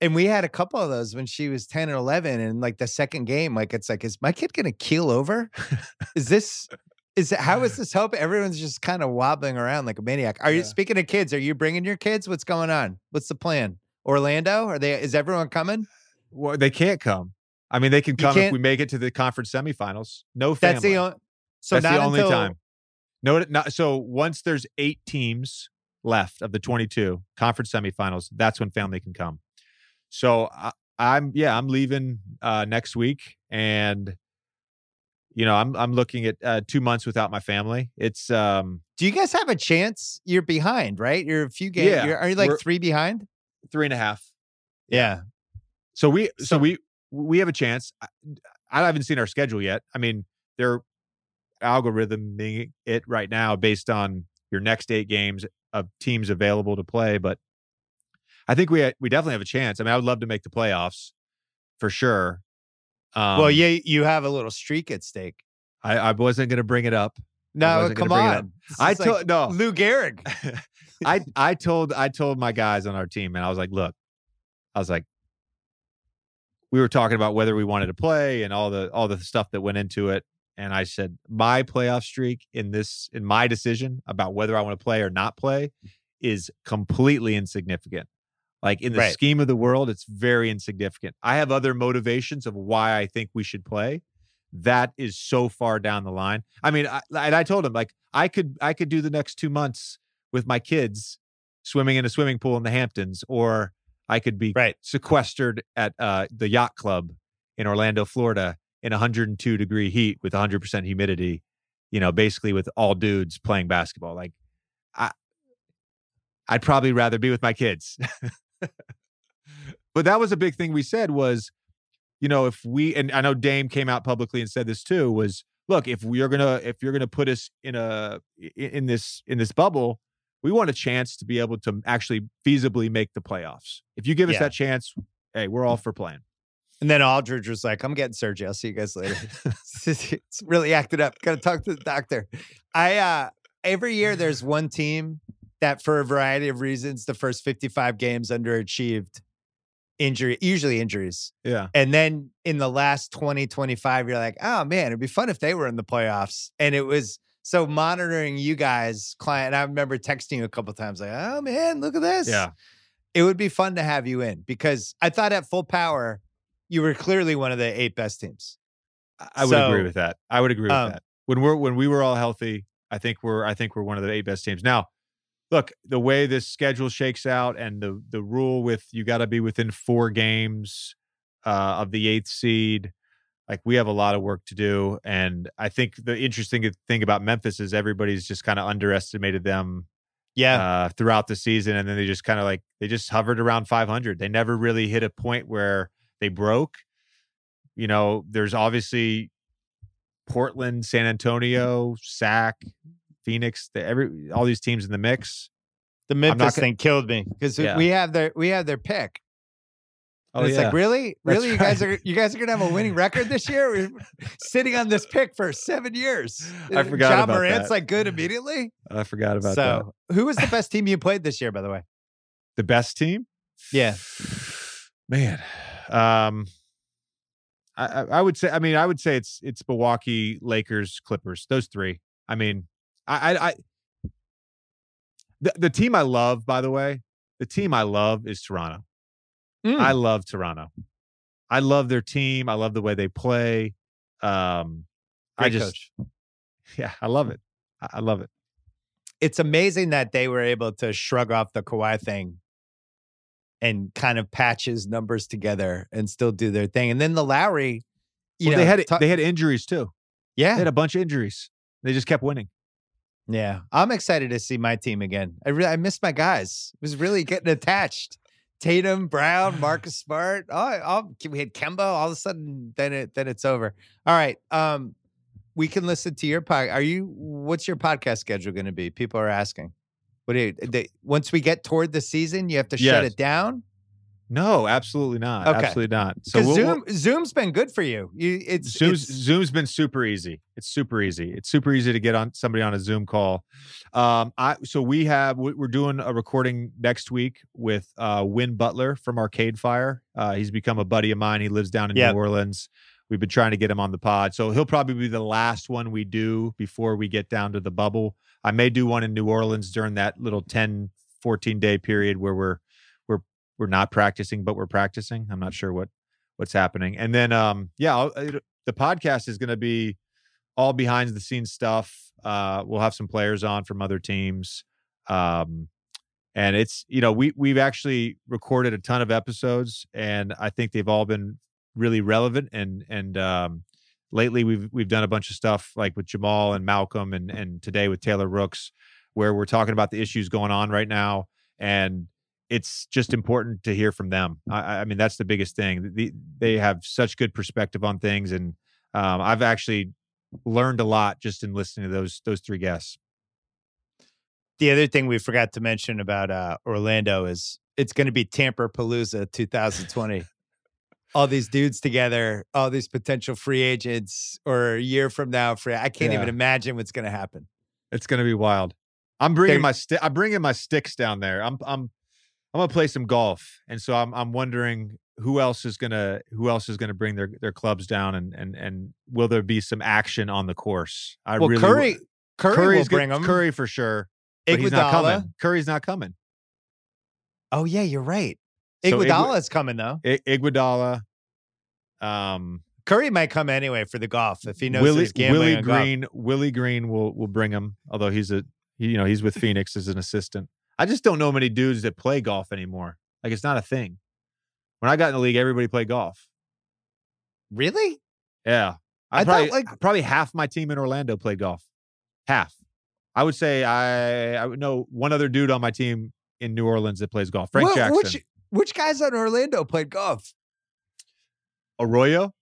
and we had a couple of those when she was 10 and 11 and like the second game like it's like is my kid gonna keel over is this is it, how is this hope everyone's just kind of wobbling around like a maniac are you speaking of kids are you bringing your kids what's going on what's the plan orlando are they is everyone coming
Well, they can't come. I mean, they can come if we make it to the conference semifinals. No family.
that's the only so
That's
not
the only
until,
time. No, not, so once there's eight teams left of the 22 conference semifinals, that's when family can come. So I, I'm, yeah, I'm leaving uh, next week, and you know, I'm I'm looking at uh, two months without my family. It's um
do you guys have a chance you're behind right you're a few games
Yeah,
you're, are you like three behind
three and a half.
yeah
So we, so,
So-
we, we have a chance. I, I haven't seen our schedule yet. I mean, they're algorithming it right now based on your next eight games of teams available to play. But I think we we definitely have a chance. I mean, I would love to make the playoffs for sure. Um,
well yeah you have a little streak at stake
I, I wasn't going to bring it up.
no come on
I
is like
told no.
lou gehrig
I I told I told my guys on our team, and I was like, look, I was like, we were talking about whether we wanted to play and all the all the stuff that went into it. And I said, my playoff streak in this in my decision about whether I want to play or not play is completely insignificant. Like in the
Right.
scheme of the world, it's very insignificant. I have other motivations of why I think we should play. That is so far down the line. I mean, I, and I told him like I could I could do the next two months with my kids swimming in a swimming pool in the Hamptons, or I could be
Right.
sequestered at uh, the yacht club in Orlando, Florida, in 102 degree heat with 100% humidity. You know, basically with all dudes playing basketball. Like, I, I'd probably rather be with my kids. but that was a big thing we said was, you know, if we and I know Dame came out publicly and said this too was, look, if we are gonna if you're gonna put us in a in this in this bubble, we want a chance to be able to actually feasibly make the playoffs. If you give us
Yeah.
that chance, hey, we're all for playing.
And then Aldridge was like, I'm getting surgery. I'll see you guys later. it's really acted up. Gotta talk to the doctor. I uh every year there's one team that for a variety of reasons, the first 55 games underachieved injury, usually injuries.
Yeah.
And then in the last 20, 25, you're like, oh man, it'd be fun if they were in the playoffs. And it was so monitoring you guys, client. I remember texting you a couple times, like, oh man, look at this.
Yeah.
It would be fun to have you in because I thought at full power, you were clearly one of the eight best teams.
I- would agree with that. I would agree with
um,
that. When we're when we were all healthy, I think we're I think we're one of the eight best teams. Now, look, the way this schedule shakes out and the the rule with you got to be within four games uh, of the eighth seed, like we have a lot of work to do. And I think the interesting thing about Memphis is everybody's just kind of underestimated them
Yeah.
uh, throughout the season, and then they just kind of like they just hovered around 500. They never really hit a point where they broke. You know, there's obviously Portland, San Antonio, SAC, Phoenix, the, every all these teams in the mix.
the Memphis
gonna-
thing killed me because
Yeah.
we have their we have their pick.
Oh
And it's
yeah,
like, really?
That's
Really? You guys are you guys are gonna have a winning record this year? We're sitting on this pick for seven years.
I forgot
John
about
Morant's
that.
like good immediately.
I forgot about that.
so who was the best team you played this year, by the way?
The best team,
Yeah.
man. Um, I, I I would say. I mean, I would say it's it's Milwaukee, Lakers, Clippers. Those three. I mean, I I, I the the team I love, by the way, the team I love is Toronto.
Mm.
I love Toronto. I love their team. I love the way they play. Um, I
Great
just,
coach.
yeah, I love it. I, I love it.
It's amazing that they were able to shrug off the Kawhi thing and kind of patch his numbers together and still do their thing. And then the Lowry, you
Well,
know,
they had
ta-
they had injuries too.
yeah,
They had a bunch of injuries. They just kept winning.
Yeah, I'm excited to see my team again. I really I missed my guys. It was really getting attached. Tatum, Brown, Marcus Smart. Oh, we had Kemba. All of a sudden, then it then it's over. All right. Um, we can listen to your pod. Are you? What's your podcast schedule going to be? People are asking. What do you? They, once we get toward the season, you have to shut it down
No, absolutely not.
Okay.
Absolutely not. So we'll- we'll-
Zoom Zoom's been good for you. You it's,
Zoom's
it's
Zoom's been super easy. It's super easy. It's super easy to get on somebody on a Zoom call. Um, I so we have we- we're doing a recording next week with uh Win Butler from Arcade Fire. Uh, he's become a buddy of mine. He lives down in
Yep.
New Orleans. We've been trying to get him on the pod, so he'll probably be the last one we do before we get down to the bubble. I may do one in New Orleans during that little 10, 14 day period where we're we're not practicing, but we're practicing. I'm not sure what what's happening. And then, um, yeah, it, the podcast is going to be all behind the scenes stuff. Uh, we'll have some players on from other teams. Um, and it's, you know, we, we've actually recorded a ton of episodes and I think they've all been really relevant. And, and, um, lately we've, we've done a bunch of stuff like with Jamal and Malcolm and, and today with Taylor Rooks, where we're talking about the issues going on right now. And, it's just important to hear from them. I, I mean, that's the biggest thing. The, they have such good perspective on things, and um, I've actually learned a lot just in listening to those those three guests.
the other thing we forgot to mention about uh, Orlando is it's going to be Tamper Palooza 2020. all these dudes together, all these potential free agents, or a year from now, free. I can't even imagine what's going to happen.
It's going to be wild. I'm bringing
There-
my stick. I'm bringing my sticks down there. I'm I'm I'm gonna play some golf, and so I'm I'm wondering who else is gonna who else is gonna bring their their clubs down, and and and will there be some action on the course?
I well, really Curry Curry Curry's will bring them.
Curry for sure. But he's not coming. Curry's not coming.
Oh yeah, you're right. Iguodala so is coming though.
I- Iguodala. Um,
Curry might come anyway for the golf if he knows Willie, he's gambling.
Willie Green, golf. Willie Green will will bring him. Although he's a he, you know he's with Phoenix as an assistant. I just don't know many dudes that play golf anymore. Like it's not a thing. When I got in the league, everybody played golf.
Really?
Yeah. I, I probably, thought like probably half my team in Orlando played golf. Half. I would say I I would know one other dude on my team in New Orleans that plays golf. Frank Jackson.
Which which guys on Orlando played golf?
Arroyo,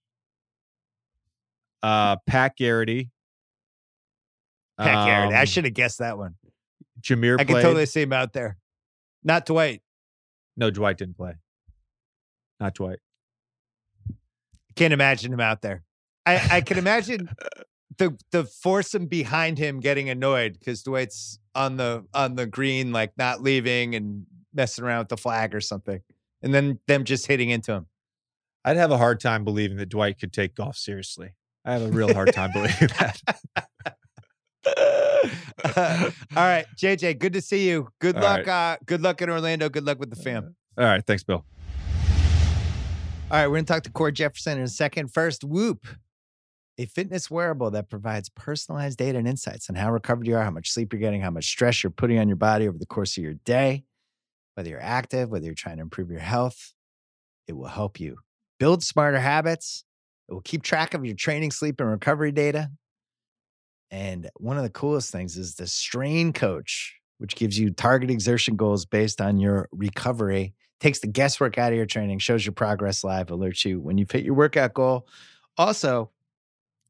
uh, Pat Garrity.
Pat um, Garrity. I um should have guessed that one.
Jameer.
I can totally see him out there. Not Dwight.
No, Dwight didn't play. Not Dwight.
Can't imagine him out there. I, I can imagine the the foursome behind him getting annoyed because Dwight's on the on the green, like not leaving and messing around with the flag or something, and then them just hitting into him.
I'd have a hard time believing that Dwight could take golf seriously. I have a real hard time believing that.
all right, JJ, good to see you. Good all luck. Right. Uh, good luck in Orlando. Good luck with the fam.
All right, thanks, Bill.
All right, we're going to talk to Cord Jefferson in a second. First, Whoop, a fitness wearable that provides personalized data and insights on how recovered you are, how much sleep you're getting, how much stress you're putting on your body over the course of your day, whether you're active, whether you're trying to improve your health. It will help you build smarter habits. It will keep track of your training, sleep, and recovery data. And one of the coolest things is the Strain Coach, which gives you target exertion goals based on your recovery takes the guesswork out of your training, shows your progress live, alerts you when you've hit your workout goal. Also,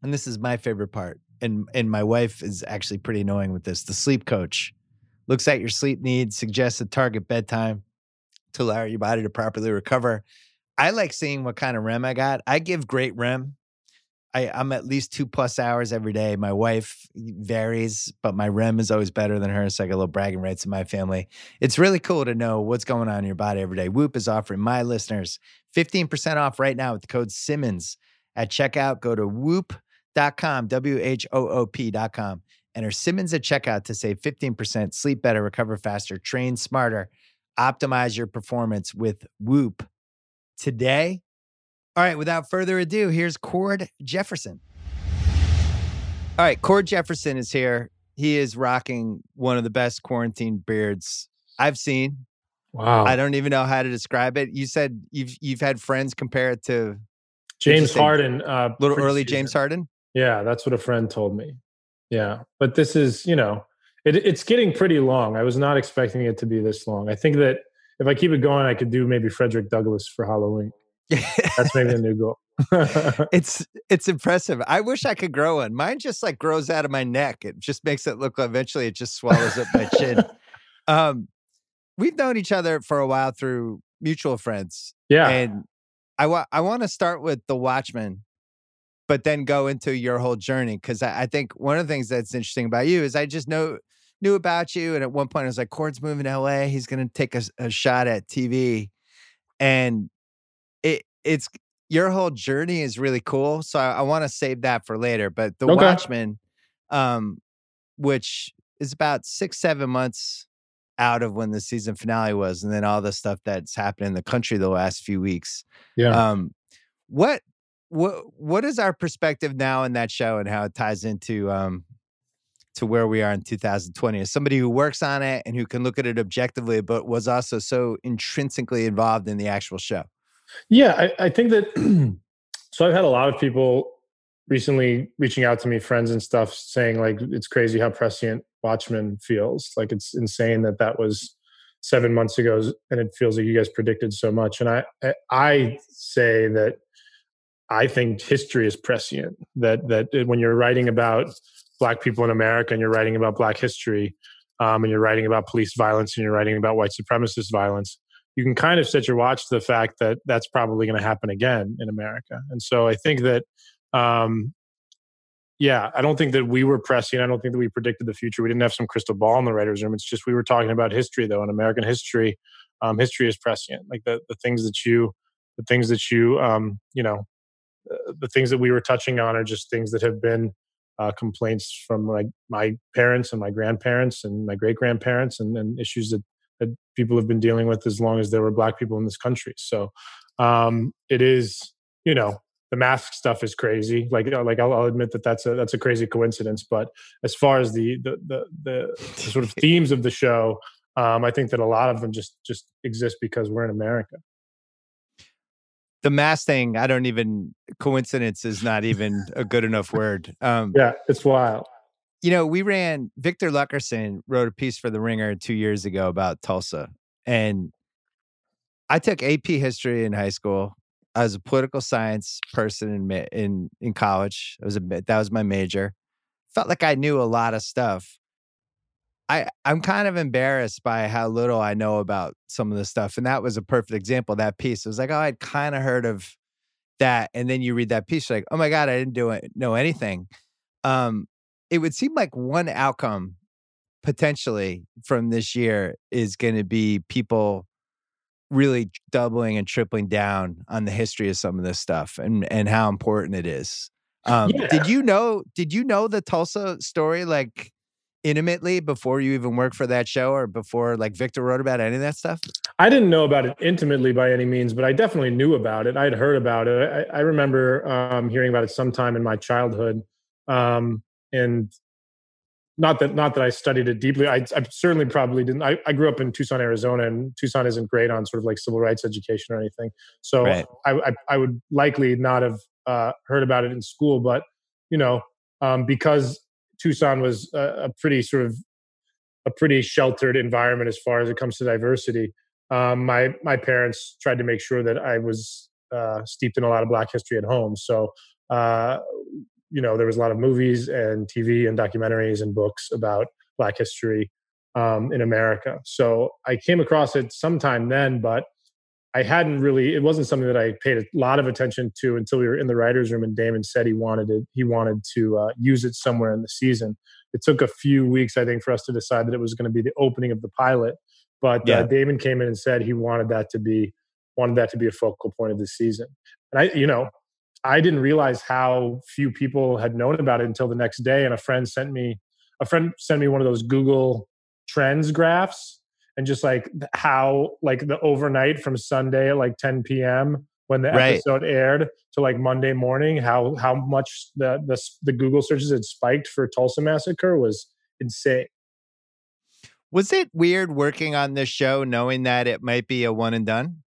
and this is my favorite part, and and my wife is actually pretty annoying with this. The sleep coach looks at your sleep needs, suggests a target bedtime to allow your body to properly recover. I like seeing what kind of REM I got. I give great REM. I, I'm at least two plus hours every day. My wife varies, but my REM is always better than hers. So I get a little bragging rights in my family. It's really cool to know what's going on in your body every day. Whoop is offering my listeners 15% off right now with the code Simmons at checkout. Go to whoop.com, W H O O P.com. Enter Simmons at checkout to save 15%. Sleep better, recover faster, train smarter, optimize your performance with Whoop today. All right, without further ado, here's Cord Jefferson. All right, Cord Jefferson is here. He is rocking one of the best quarantine beards I've seen.
Wow.
I don't even know how to describe it. You said you've you've had friends compare it to
James Harden.
Uh, little early season. James Harden.
Yeah, that's what a friend told me. Yeah, but this is you know it, it's getting pretty long. I was not expecting it to be this long. I think that if I keep it going, I could do maybe Frederick Douglass for Halloween. That's maybe a new goal.
it's it's impressive. I wish I could grow one. Mine just like grows out of my neck. It just makes it look. Eventually, it just swallows up my chin. Um, we've known each other for a while through mutual friends.
Yeah,
and I want I want to start with the Watchmen, but then go into your whole journey because I, I think one of the things that's interesting about you is I just know knew about you, and at one point I was like, Cord's moving to LA. He's going to take a, a shot at TV, and it it's your whole journey is really cool. So I, I want to save that for later. But the okay. Watchmen, um, which is about six seven months out of when the season finale was, and then all the stuff that's happened in the country the last few weeks.
Yeah.
Um, what what what is our perspective now in that show and how it ties into um to where we are in 2020 as somebody who works on it and who can look at it objectively but was also so intrinsically involved in the actual show
yeah, I, I think that. so I've had a lot of people recently reaching out to me, friends and stuff, saying like it's crazy how prescient Watchmen feels. Like it's insane that that was seven months ago, and it feels like you guys predicted so much. And I I say that I think history is prescient. That that when you're writing about Black people in America and you're writing about Black history, um, and you're writing about police violence and you're writing about white supremacist violence, you can kind of set your watch to the fact that that's probably going to happen again in America. And so I think that, um, yeah, I don't think that we were pressing. I don't think that we predicted the future. We didn't have some crystal ball in the writers' room. It's just we were talking about history, though, and American history um, history is prescient. Like the the things that you the things that you um, you know uh, the things that we were touching on are just things that have been uh, complaints from like my parents and my grandparents and my great grandparents and, and issues that, that people have been dealing with as long as there were black people in this country. So um, it is, you know, the mask stuff is crazy. Like, like I'll, I'll, admit that that's a that's a crazy coincidence. But as far as the the the, the, the sort of themes of the show, um, I think that a lot of them just just exist because we're in America
the mass thing, I don't even coincidence is not even a good enough word.
Um, yeah, it's wild.
You know, we ran Victor Luckerson wrote a piece for the Ringer two years ago about Tulsa, and I took AP history in high school. I was a political science person in in in college. I was a that was my major. Felt like I knew a lot of stuff, I I'm kind of embarrassed by how little I know about some of the stuff, and that was a perfect example. That piece it was like, oh, I'd kind of heard of that, and then you read that piece, like, oh my god, I didn't do it, know anything. Um, it would seem like one outcome potentially from this year is going to be people really doubling and tripling down on the history of some of this stuff and and how important it is. Um, yeah. Did you know? Did you know the Tulsa story? Like intimately before you even worked for that show or before like Victor wrote about any of that stuff?
I didn't know about it intimately by any means, but I definitely knew about it. I'd heard about it. I, I remember um, hearing about it sometime in my childhood. Um, and not that not that I studied it deeply. I, I certainly probably didn't. I, I, grew up in Tucson, Arizona, and Tucson isn't great on sort of like civil rights education or anything. So right. I, I, I would likely not have uh, heard about it in school. But you know, um, because Tucson was a, a, pretty sort of a pretty sheltered environment as far as it comes to diversity. Um, my my parents tried to make sure that I was uh, steeped in a lot of Black history at home. So uh, you know there was a lot of movies and TV and documentaries and books about Black history um, in America. So I came across it sometime then, but I hadn't really. It wasn't something that I paid a lot of attention to until we were in the writers' room, and Damon said he wanted it. He wanted to uh, use it somewhere in the season. It took a few weeks, I think, for us to decide that it was going to be the opening of the pilot. But uh, yeah. uh, Damon came in and said he wanted that to be wanted that to be a focal point of the season. And I, you know, I didn't realize how few people had known about it until the next day. And a friend sent me a friend sent me one of those Google Trends graphs and just like how like the overnight from Sunday at like 10 p.m. when the right. episode aired to like Monday morning, how how much the the the Google searches had spiked for Tulsa massacre was insane.
Was it weird working on this show knowing that it might be a one and done?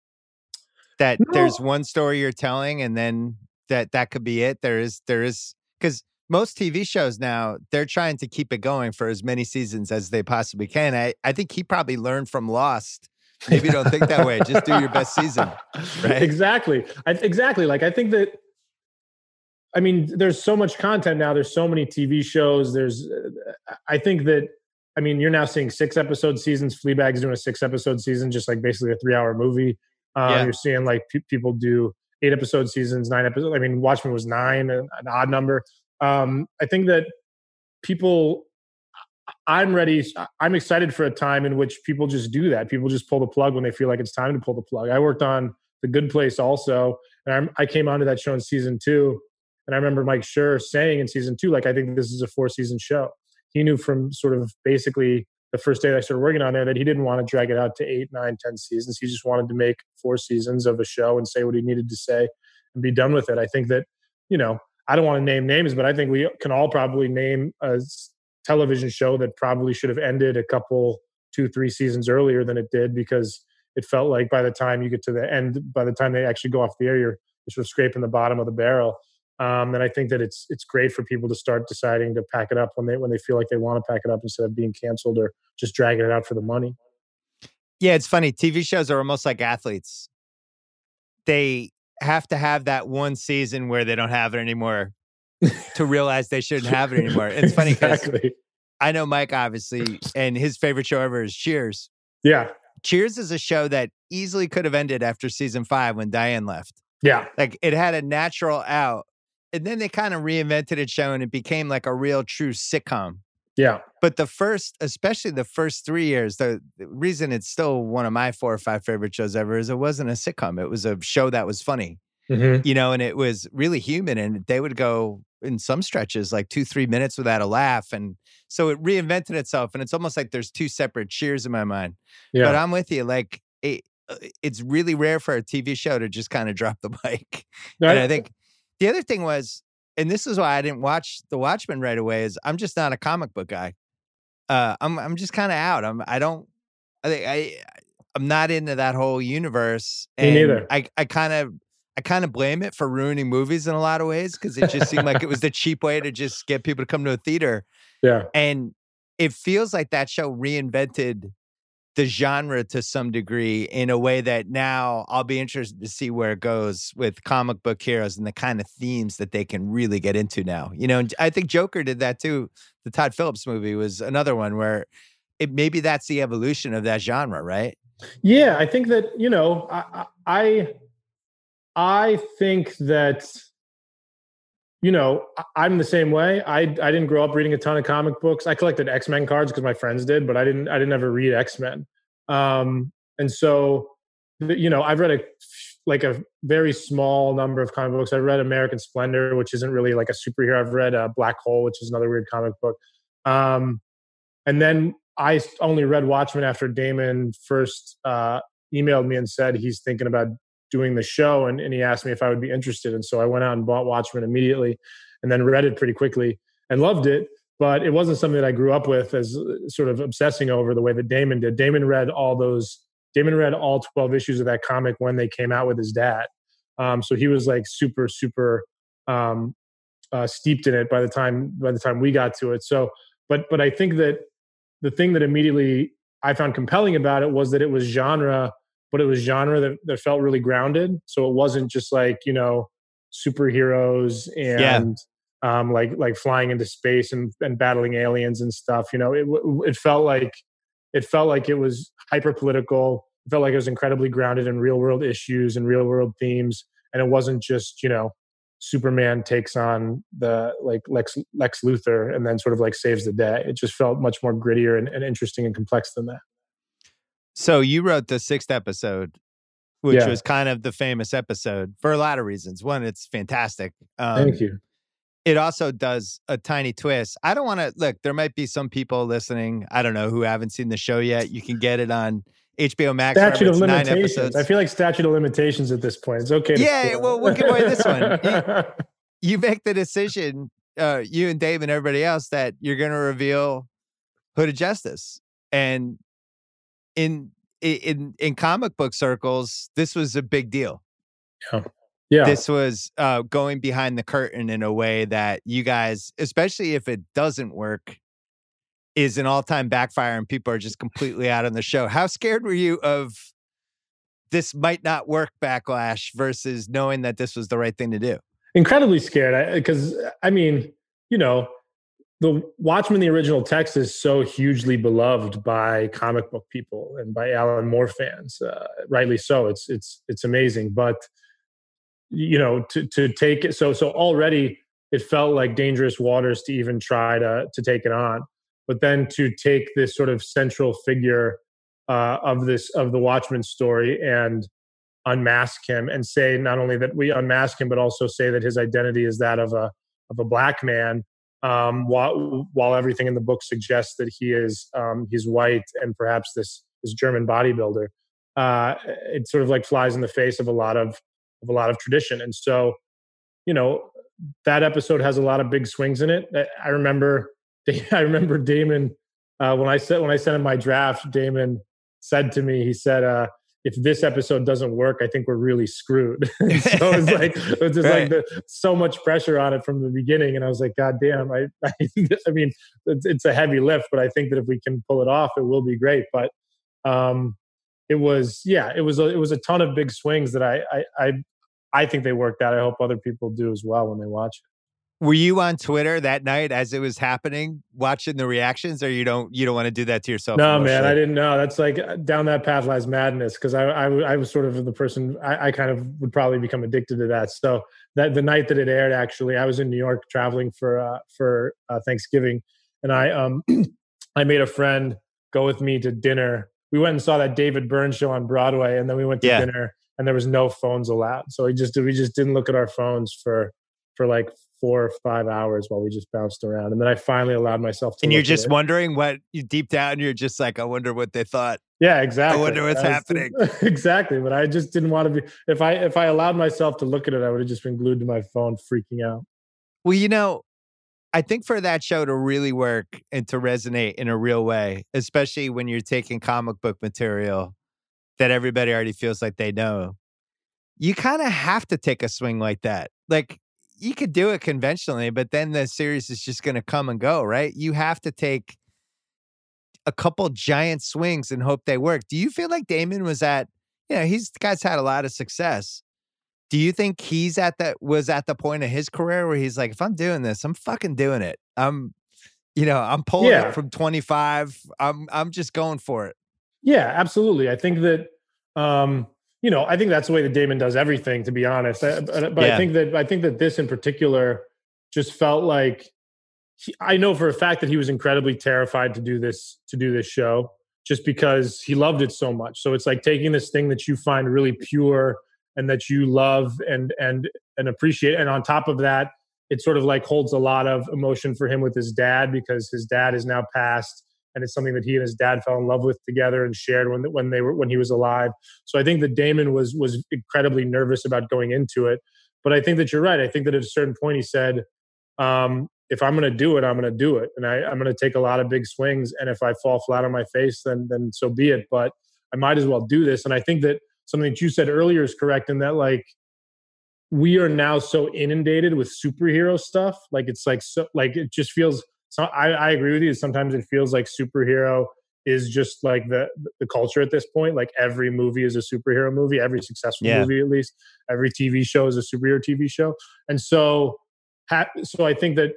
That no. there's one story you're telling and then that that could be it. There is there is because most TV shows now, they're trying to keep it going for as many seasons as they possibly can. I, I think he probably learned from Lost. Maybe don't think that way. Just do your best season. Right?
Exactly. I, exactly. Like I think that I mean, there's so much content now. There's so many TV shows. There's, uh, I think that, I mean, you're now seeing six episode seasons. Fleabag's doing a six episode season, just like basically a three hour movie. Um, yeah. You're seeing like p- people do eight episode seasons, nine episodes. I mean, Watchmen was nine, an odd number um, I think that people I'm ready. I'm excited for a time in which people just do that. People just pull the plug when they feel like it's time to pull the plug. I worked on The Good Place also, and I'm, i came onto that show in season two. And I remember Mike Schur saying in season two, like, I think this is a four season show. He knew from sort of basically the first day I started working on there that he didn't want to drag it out to eight, nine, ten seasons. He just wanted to make four seasons of a show and say what he needed to say and be done with it. I think that, you know, I don't want to name names, but I think we can all probably name a television show that probably should have ended a couple, two, three seasons earlier than it did because it felt like by the time you get to the end, by the time they actually go off the air, you're, sort of scraping the bottom of the barrel. Um, and I think that it's it's great for people to start deciding to pack it up when they when they feel like they want to pack it up instead of being canceled or just dragging it out for the money.
Yeah, it's funny. TV shows are almost like athletes. They have to have that one season where they don't have it anymore to realize they shouldn't have it anymore. It's funny because exactly. I know Mike obviously, and his favorite show ever is Cheers.
Yeah.
Cheers is a show that easily could have ended after season five when Diane left.
Yeah.
Like it had a natural out. And then they kind of reinvented it show and it became like a real true sitcom.
Yeah.
But the first, especially the first three years, the, the reason it's still one of my four or five favorite shows ever is it wasn't a sitcom. It was a show that was funny,
Mhm.
you know, and it was really human. And they would go in some stretches like two, three minutes without a laugh. And so it reinvented itself. And it's almost like there's two separate cheers in my mind.
Yeah.
But I'm with you. Like, it, uh, it's really rare for a TV show to just kind of drop the mic. And I think the other thing was, and this is why I didn't watch The Watchmen right away, is I'm just not a comic book guy. Uh, I'm I'm just kind of out. I'm I don't I think I I'm not into that whole universe.
Me neither.
I I kind of I kind of blame it for ruining movies in a lot of ways because it just seemed like it was the cheap way to just get people to come to a theater.
yeah.
And it feels like that show reinvented the genre to some degree in a way that now I'll be interested to see where it goes with comic book heroes and the kind of themes that they can really get into now. You know, I think Joker did that too. The Todd Phillips movie was another one where it maybe that's the evolution of that genre, right?
Yeah, I think that you know, I, I, I think that, you know, I- I'm the same way. I I didn't grow up reading a ton of comic books. I collected X Men cards because my friends did, but I didn't. I didn't ever read X Men. Um, and so, you know, I've read a like a very small number of comic books. I've read American Splendor, which isn't really like a superhero. I've read uh, Black Hole, which is another weird comic book. Um, and then I only read Watchmen after Damon first uh, emailed me and said he's thinking about doing the show, and, and he asked me if I would be interested. And so I went out and bought Watchmen immediately, and then read it pretty quickly and loved it. But it wasn't something that I grew up with as uh, sort of obsessing over the way that Damon did. Damon read all those. Damon read all twelve issues of that comic when they came out with his dad. Um, so he was like super, super um, uh, steeped in it by the time by the time we got to it. So, but but I think that the thing that immediately I found compelling about it was that it was genre, but it was genre that, that felt really grounded. So it wasn't just like, you know, superheroes and um, like like flying into space and, and battling aliens and stuff. You know, it it felt like it felt like it was hyper political. It felt like it was incredibly grounded in real world issues and real world themes. And it wasn't just, you know, Superman takes on the like Lex Lex Luthor and then sort of like saves the day. It just felt much more grittier and, and interesting and complex than that.
So you wrote the sixth episode, which
Yeah.
was kind of the famous episode for a lot of reasons. One, it's fantastic. Um,
Thank you.
it also does a tiny twist. I don't want to look, there might be some people listening, I don't know, who haven't seen the show yet. You can get it on HBO Max.
Statute of limitations.
episodes.
I feel like statute of limitations at this point. It's okay. To
Yeah, well, we'll give away this one. you make the decision, uh, you and Dave and everybody else, that you're going to reveal Hooded Justice. And in in in comic book circles, this was a big deal.
yeah.
This was uh, going behind the curtain in a way that you guys, especially if it doesn't work, is an all time backfire and people are just completely out on the show. How scared were you of this might not work backlash versus knowing that this was the right thing to do?
incredibly scared because I, mean you know the watchmen the original text is so hugely beloved by comic book people and by alan moore fans uh, rightly so it's it's it's amazing but you know to to take it so so already it felt like dangerous waters to even try to to take it on but then to take this sort of central figure uh, of this of the watchmen story and unmask him and say not only that we unmask him, but also say that his identity is that of a of a black man. Um, while while everything in the book suggests that he is um, he's white and perhaps this this German bodybuilder, uh, it sort of like flies in the face of a lot of of a lot of tradition. And so, you know, that episode has a lot of big swings in it. I- remember I remember Damon uh, when I said when I sent him my draft. Damon said to me, he said. Uh, if this episode doesn't work, I think we're really screwed. so it's like it was just
Right.
like the, so much pressure on it from the beginning, and I was like, God damn! I, I, I mean, it's, it's a heavy lift, but I think that if we can pull it off, it will be great. But um, it was, yeah, it was, a, it was a ton of big swings that I, I, I, I think they worked out. I hope other people do as well when they watch it.
Were you on Twitter that night as it was happening, watching the reactions, or you don't you don't want to do that to yourself?
No, man, I didn't know. That's like uh, down that path lies madness because I I was sort of the person I, I kind of would probably become addicted to that. So that the night that it aired, actually, I was in New York traveling for uh, for uh, Thanksgiving, and I um I made a friend go with me to dinner. We went and saw that David Byrne show on Broadway, and then we went to
Yeah.
dinner, and there was no phones allowed. So we just we just didn't look at our phones for for like four or five hours while we just bounced around, and then I finally allowed myself to.
And you're just wondering what you deep down you're just like, I wonder what they thought.
Yeah, exactly.
I wonder what's
I was-
happening.
exactly, but I just didn't want to be. If I if I allowed myself to look at it, I would have just been glued to my phone, freaking out.
Well, you know, I think for that show to really work and to resonate in a real way, especially when you're taking comic book material that everybody already feels like they know, you kind of have to take a swing like that. Like you could do it conventionally, but then the series is just going to come and go, right? You have to take a couple giant swings and hope they work. Do you feel like Damon was at, you know, he's the guy's had a lot of success. Do you think he's at that was at the point of his career where he's like, if I'm doing this, I'm fucking doing it. I'm, you know, I'm pulling
Yeah.
it from 25. I'm I'm just going for it.
Yeah, absolutely. I think that um, you know, I think that's the way that Damon does everything. To be honest, but, but
Yeah.
I think that I think that this in particular just felt like he, I know for a fact that he was incredibly terrified to do this to do this show just because he loved it so much. So it's like taking this thing that you find really pure and that you love and and and appreciate, and on top of that, it sort of like holds a lot of emotion for him with his dad because his dad is now passed and it's something that he and his dad fell in love with together and shared when when they were when he was alive. So I think that Damon was was incredibly nervous about going into it. But I think that you're right. I think that at a certain point he said, um, "If I'm going to do it, I'm going to do it, and I, I'm going to take a lot of big swings. And if I fall flat on my face, then then so be it. But I might as well do this." And I think that something that you said earlier is correct in that like we are now so inundated with superhero stuff. Like it's like so like it just feels. So I, I agree with you. Sometimes it feels like superhero is just like the the culture at this point. Like every movie is a superhero movie. Every successful
Yeah.
movie, at least, every TV show is a superhero TV show. And so, ha- so I think that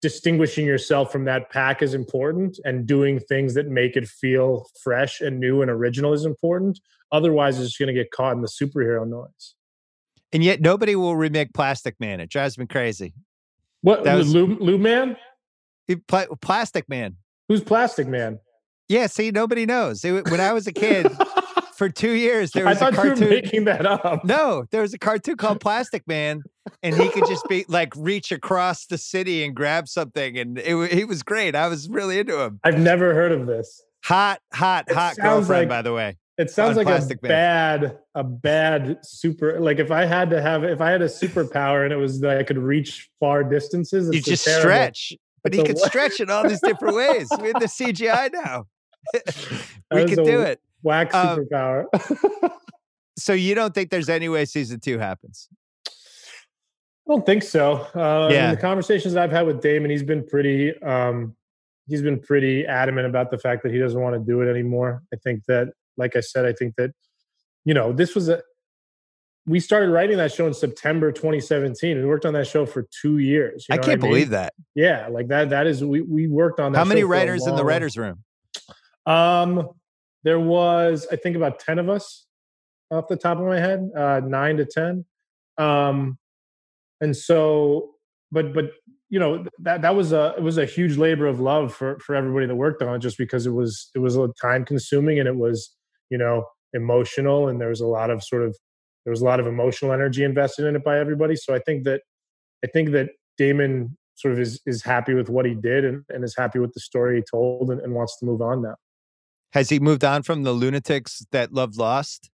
distinguishing yourself from that pack is important, and doing things that make it feel fresh and new and original is important. Otherwise, it's just going to get caught in the superhero noise.
And yet nobody will remake Plastic Man. It drives me crazy.
What
That was-
Lube, Lube Man?
He Plastic Man.
Who's Plastic Man?
Yeah, see, nobody knows. It- when I was a kid, for two years, there
I
was a
thought you were
cartoon.
making that up.
No, there was a cartoon called Plastic Man, and he could just be like reach across the city and grab something, and it, he was great. I was really into him.
I've never heard of this.
Hot, hot,
It
hot girlfriend,
like-
by the way.
It sounds like
Plastic
a
Man.
bad, a bad super. Like if I had to have, if I had a superpower and it was that I could reach far distances,
You just
terrible-
stretch, but he could stretch it all these different ways. We have the CGI now. we could do it.
Whack
Um,
superpower.
So you don't think there's any way season two happens?
I don't think so. Uh,
Yeah.
In the conversations that I've had with Damon, he's been pretty. Um, he's been pretty adamant about the fact that he doesn't want to do it anymore. I think that, like I said, I think that, you know, this was a. We started writing that show in September 2017. We worked on that show for two years. you
I
know what
can't
mean?
believe that.
Yeah, like that. That is we we worked on that.
How many
show for a
writers in the writers' room?
Um, there was I think about ten of us off the top of my head, uh, nine to ten. Um, and so, but but you know that that was a it was a huge labor of love for for everybody that worked on it, just because it was it was a time consuming and it was you know emotional and there was a lot of sort of there was a lot of emotional energy invested in it by everybody. So I think that I think that Damon sort of is is happy with what he did and, and is happy with the story he told and, and wants to move on now.
Has he moved on from the lunatics that loved Lost,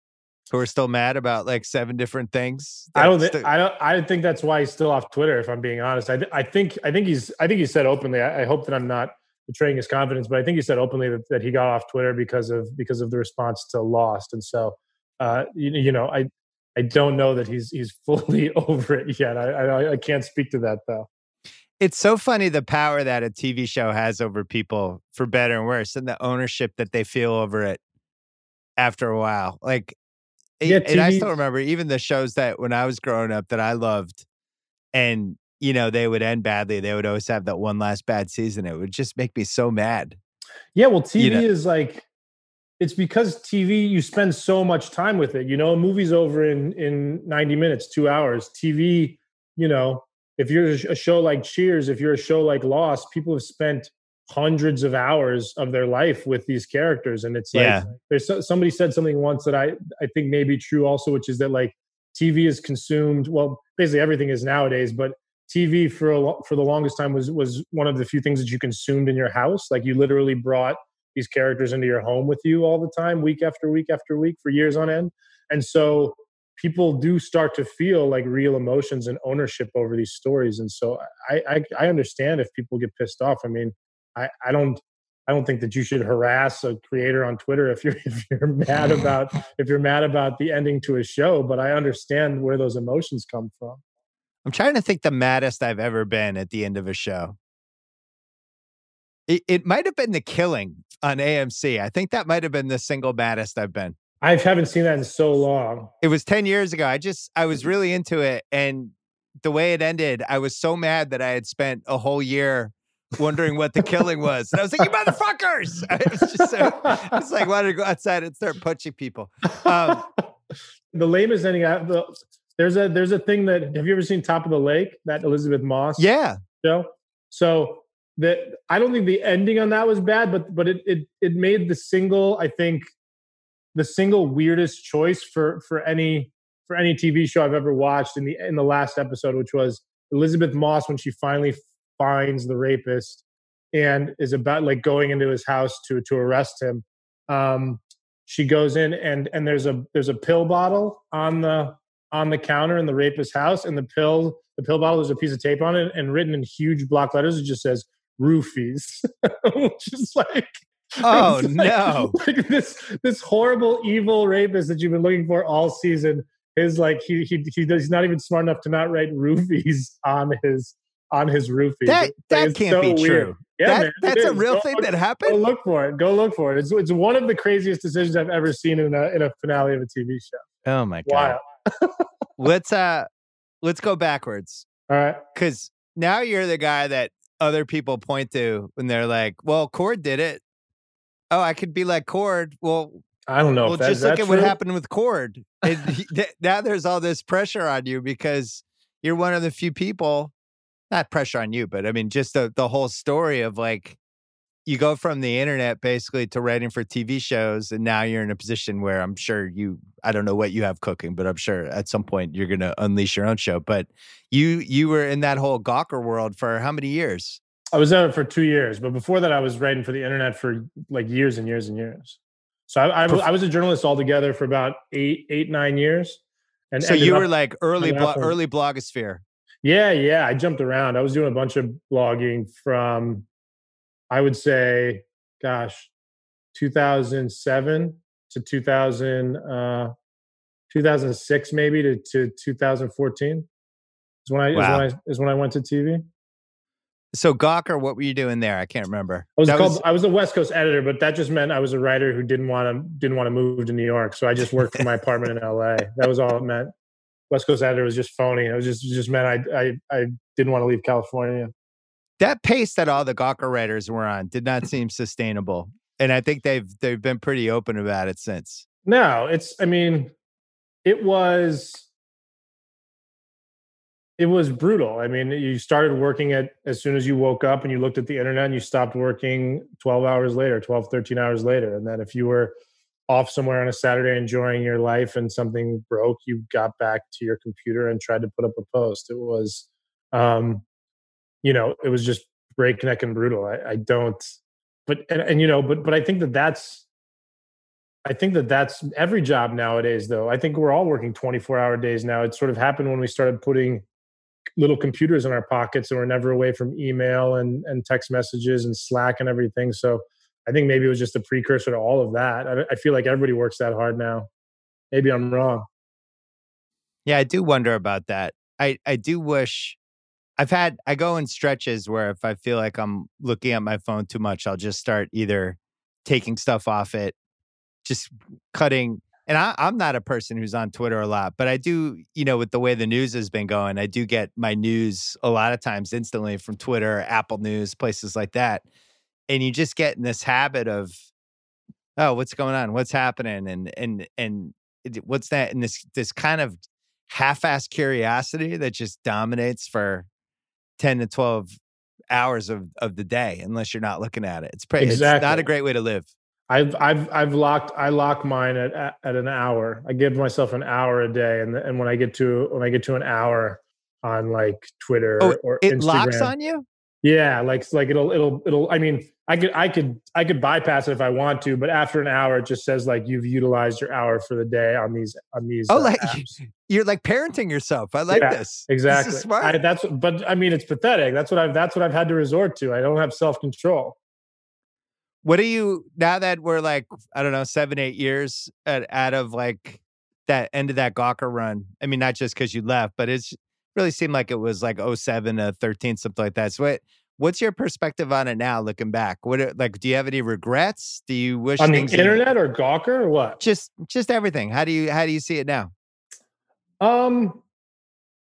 who are still mad about like seven different things?
I don't.
stu-
I don't. I think that's why he's still off Twitter. If I'm being honest, I, th- I think. I think he's. I think he said openly. I, I hope that I'm not betraying his confidence, but I think he said openly that, that he got off Twitter because of because of the response to Lost, and so uh, you, you know, I I don't know that he's he's fully over it yet. I, I I can't speak to that though.
it's so funny the power that a TV show has over people for better and worse, and the ownership that they feel over it after a while. Like,
Yeah,
and I still remember even the shows that when I was growing up that I loved, and you know they would end badly. They would always have that one last bad season. It would just make me so mad.
Yeah, well, TV
You know-
is like it's because TV you spend so much time with it. You know, a movie's over in in 90 minutes, 2 hours. TV, you know, if you're a show like Cheers, if you're a show like Lost, people have spent hundreds of hours of their life with these characters, and it's like
Yeah.
there's so, somebody said something once that I I think may be true also, which is that like TV is consumed. Well, basically everything is nowadays, but TV for a for the longest time was was one of the few things that you consumed in your house. Like you literally brought these characters into your home with you all the time, week after week after week for years on end. And so people do start to feel like real emotions and ownership over these stories. And so I I, I understand if people get pissed off. I mean, I, I don't I don't think that you should harass a creator on Twitter if you're if you're mad about if you're mad about the ending to a show, but I understand where those emotions come from.
I'm trying to think the maddest I've ever been at the end of a show. It, it might have been the killing on AMC. I think that might have been the single baddest I've been.
I haven't seen that in so long.
It was 10 years ago. I just, I was really into it. And the way it ended, I was so mad that I had spent a whole year wondering what the killing was. And I was like, you motherfuckers. I was just so, it's like, wanted to go outside and start punching people. Um,
the lamest ending. I, the, there's a there's a thing that have you ever seen Top of the Lake that Elisabeth Moss
yeah.
show? So that I don't think the ending on that was bad, but but it it it made the single I think the single weirdest choice for for any for any TV show I've ever watched in the in the last episode, which was Elisabeth Moss when she finally finds the rapist and is about like going into his house to to arrest him. Um, she goes in and and there's a there's a pill bottle on the on the counter in the rapist's house, and the pill the pill bottle there's a piece of tape on it, and written in huge block letters it just says roofies, which is like
Oh,
like-
no.
like this this horrible evil rapist that you've been looking for all season is like he he he does, he's not even smart enough to not write roofies on his on his roofie.
That, that
it's
can't
so
be
weird.
true.
Yeah,
that,
man,
that's a real
Go
thing that
Go
happened.
look for it. Go look for it. It's it's one of the craziest decisions I've ever seen in a in a finale of a TV show.
Oh my God. Let's, uh, let's go backwards.
All right.
Cause now you're the guy that other people point to when they're like, well, Cord did it. Oh, I could be like Cord. Well,
I don't know
well,
if that,
just look at what happened with Cord. And he- th- now there's all this pressure on you because you're one of the few people, not pressure on you, but I mean, just the, the whole story of like, you go from the internet basically to writing for TV shows, and now you're in a position where I'm sure you, I don't know what you have cooking, but I'm sure at some point you're going to unleash your own show. But you, you were in that whole Gawker world for how many years?
I was there for two years, but before that, I was writing for the internet for like years and years and years. So I, I, was- I was a journalist altogether for about eight, eight, nine years. And
So you were like early, blo- early blogosphere.
Yeah, yeah. I jumped around. I was doing a bunch of blogging from, I would say, gosh, 2007 to 2000, uh, 2006 maybe to, to 2014 is when I,
Wow.
is when I is when I went to TV.
So Gawker, what were you doing there? I can't remember.
I was called. I was a West Coast editor, but that just meant I was a writer who didn't want to didn't want to move to New York. So I just worked from my apartment in L.A. That was all it meant. West Coast editor was just phony. It was just it just meant I I I didn't want to leave California.
That pace that all the Gawker writers were on did not seem sustainable. And I think they've they've been pretty open about it since.
No, it's. I mean, it was. It was brutal. I mean, you started working at as soon as you woke up and you looked at the internet and you stopped working 12 hours later, 12, 13 hours later. And then if you were off somewhere on a Saturday enjoying your life and something broke, you got back to your computer and tried to put up a post. It was, um, you know, it was just breakneck and brutal. I, I don't, but, and, and, you know, but, but I think that that's, I think that that's every job nowadays, though. I think we're all working 24 hour days now. It sort of happened when we started putting little computers in our pockets and we're never away from email and, and text messages and Slack and everything. So I think maybe it was just a precursor to all of that. I, I feel like everybody works that hard now. Maybe I'm wrong.
Yeah, I do wonder about that. I I do wish I've had I go in stretches where if I feel like I'm looking at my phone too much, I'll just start either taking stuff off it, just cutting. And I, I'm not a person who's on Twitter a lot, but I do, you know, with the way the news has been going, I do get my news a lot of times instantly from Twitter, Apple News, places like that. And you just get in this habit of, oh, what's going on? What's happening? And and and what's that? And this this kind of half-assed curiosity that just dominates for 10 to 12 hours of, of the day unless you're not looking at it. It's pretty,
Exactly.
it's not a great way to live.
I've I've I've locked I lock mine at at an hour. I give myself an hour a day, and and when I get to when I get to an hour on like Twitter
Oh,
or
It
Instagram,
locks on you?
yeah, like like it'll it'll it'll. I mean, I could I could I could bypass it if I want to, but after an hour, it just says like you've utilized your hour for the day on these on these.
Oh,
uh,
like
apps.
you're like parenting yourself. I like
Yeah,
this.
exactly.
This is smart.
I, that's but I mean, it's pathetic. That's what I've that's what I've had to resort to. I don't have self control.
What do you now that we're like I don't know seven eight years at, out of like that end of that Gawker run? I mean, not just because you left, but it's really seemed like it was like 07 to 13 something like that. So what what's your perspective on it now looking back? What are- like do you have any regrets? Do you wish
On the internet or Gawker or what?
just just everything? How do you how do you see it now?
Um,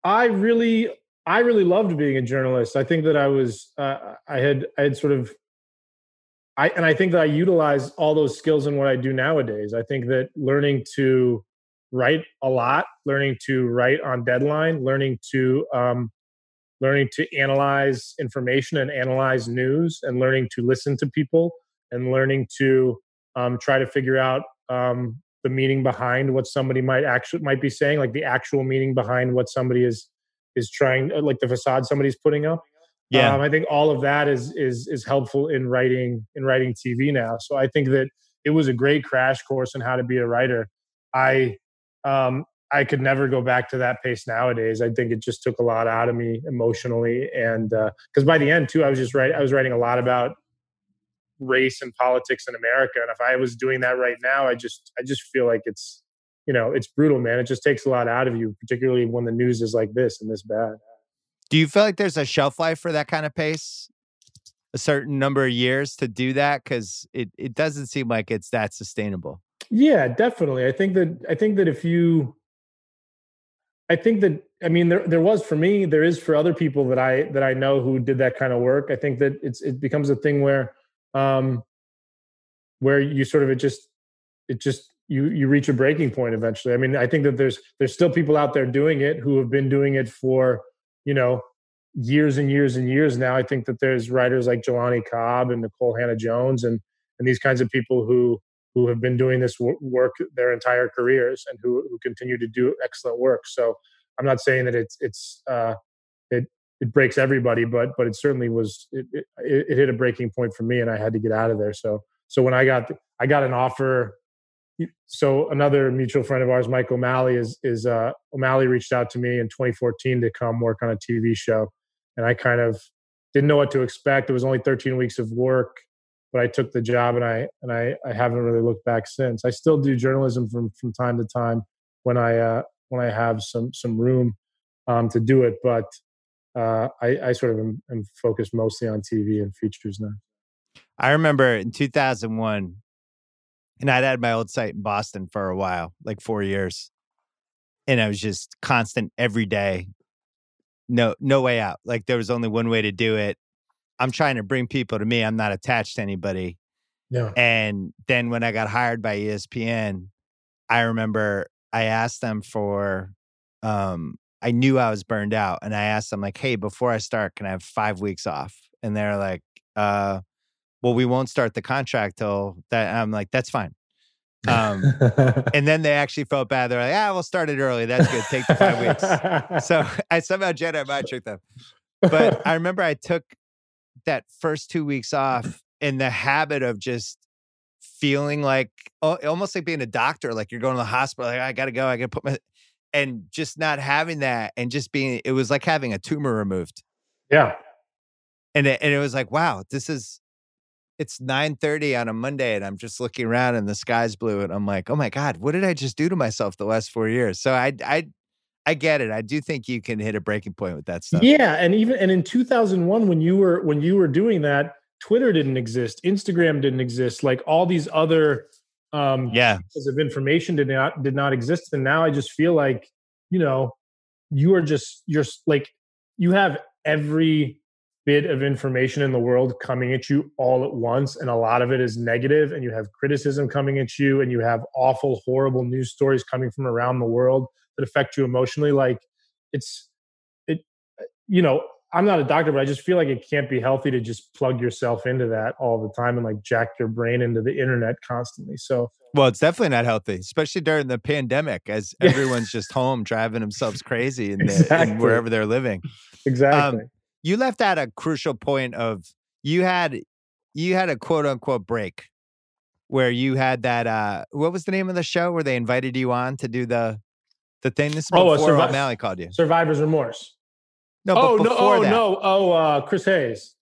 I really, I really loved being a journalist. I think that I was, uh, I had, I had sort of, I and I think that I utilize all those skills in what I do nowadays. I think that learning to write a lot, learning to write on deadline, learning to, um, learning to analyze information and analyze news, and learning to listen to people, and learning to um, try to figure out um, the meaning behind what somebody might actually might be saying, like the actual meaning behind what somebody is is trying, uh, like the facade somebody's putting up.
Yeah.
um, I think all of that is is is helpful in writing in writing TV now. So I think that it was a great crash course on how to be a writer. I um, I could never go back to that pace nowadays. I think it just took a lot out of me emotionally, and uh, because by the end too, I was just writing. I was writing a lot about race and politics in America, and if I was doing that right now, I just I just feel like it's you know it's brutal, man. It just takes a lot out of you, particularly when the news is like this and this bad.
Do you feel like there's a shelf life for that kind of pace? A certain number of years to do that? Because it, it doesn't seem like it's that sustainable.
Yeah, definitely. I think that I think that if you I think that I mean there there was for me, there is for other people that I that I know who did that kind of work. I think that it's it becomes a thing where um where you sort of it just it just you you reach a breaking point eventually. I mean, I think that there's there's still people out there doing it who have been doing it for, you know, years and years and years now. I think that there's writers like Jelani Cobb and Nikole Hannah-Jones and and these kinds of people who who have been doing this work their entire careers and who who continue to do excellent work. So I'm not saying that it's it's uh, it it breaks everybody, but but it certainly was it, it, it hit a breaking point for me, and I had to get out of there. So so when I got I got an offer. So another mutual friend of ours, Mike O'Malley, is is uh, O'Malley reached out to me in 2014 to come work on a TV show, and I kind of didn't know what to expect. It was only 13 weeks of work but I took the job and I and I, I haven't really looked back since. I still do journalism from from time to time when I uh, when I have some some room um, to do it, but uh, I, I sort of am, am focused mostly on TV and features now.
I remember in 2001, and I'd had my old site in Boston for a while, like four years, and I was just constant every day. No, no way out. Like there was only one way to do it. I'm trying to bring people to me. I'm not attached to anybody.
Yeah.
And then when I got hired by ESPN, I remember I asked them for um I knew I was burned out and I asked them like, "Hey, before I start, can I have 5 weeks off?" And they're like, "Uh, well, we won't start the contract till that." And I'm like, "That's fine." Um and then they actually felt bad. They're like, "Ah, we'll start it early. That's good. Take the 5 weeks." So I somehow Jedi mind tricked them. But I remember I took that first two weeks mm-hmm. off in the habit of just feeling like oh, almost like being a doctor, like you're going to the hospital, like I gotta go, I gotta put my and just not having that and just being it was like having a tumor removed.
yeah.
And it, and it was like, wow, this is it's 9:30 on a Monday and I'm just looking around and the sky's blue and I'm like, oh my God, what did I just do to myself the last four years? So I I I get it. I do think you can hit a breaking point with that stuff.
Yeah, and even and in 2001 when you were when you were doing that, Twitter didn't exist, Instagram didn't exist, like all these other um
Yeah.
pieces of information did not did not exist and now I just feel like, you know, you are just you're like you have every bit of information in the world coming at you all at once and a lot of it is negative and you have criticism coming at you and you have awful horrible news stories coming from around the world that affect you emotionally like it's it you know I'm not a doctor, but I just feel like it can't be healthy to just plug yourself into that all the time and like jack your brain into the internet constantly. So,
well, it's definitely not healthy, especially during the pandemic, as everyone's just home driving themselves crazy in, exactly. in wherever they're living.
Exactly. Um,
you left out a crucial point of you had you had a quote unquote break where you had that uh what was the name of the show where they invited you on to do the the thing this oh, before Survi- O'Malley called you.
Survivor's remorse.
No,
oh
no,
oh
that,
no, oh uh, Chris Hayes.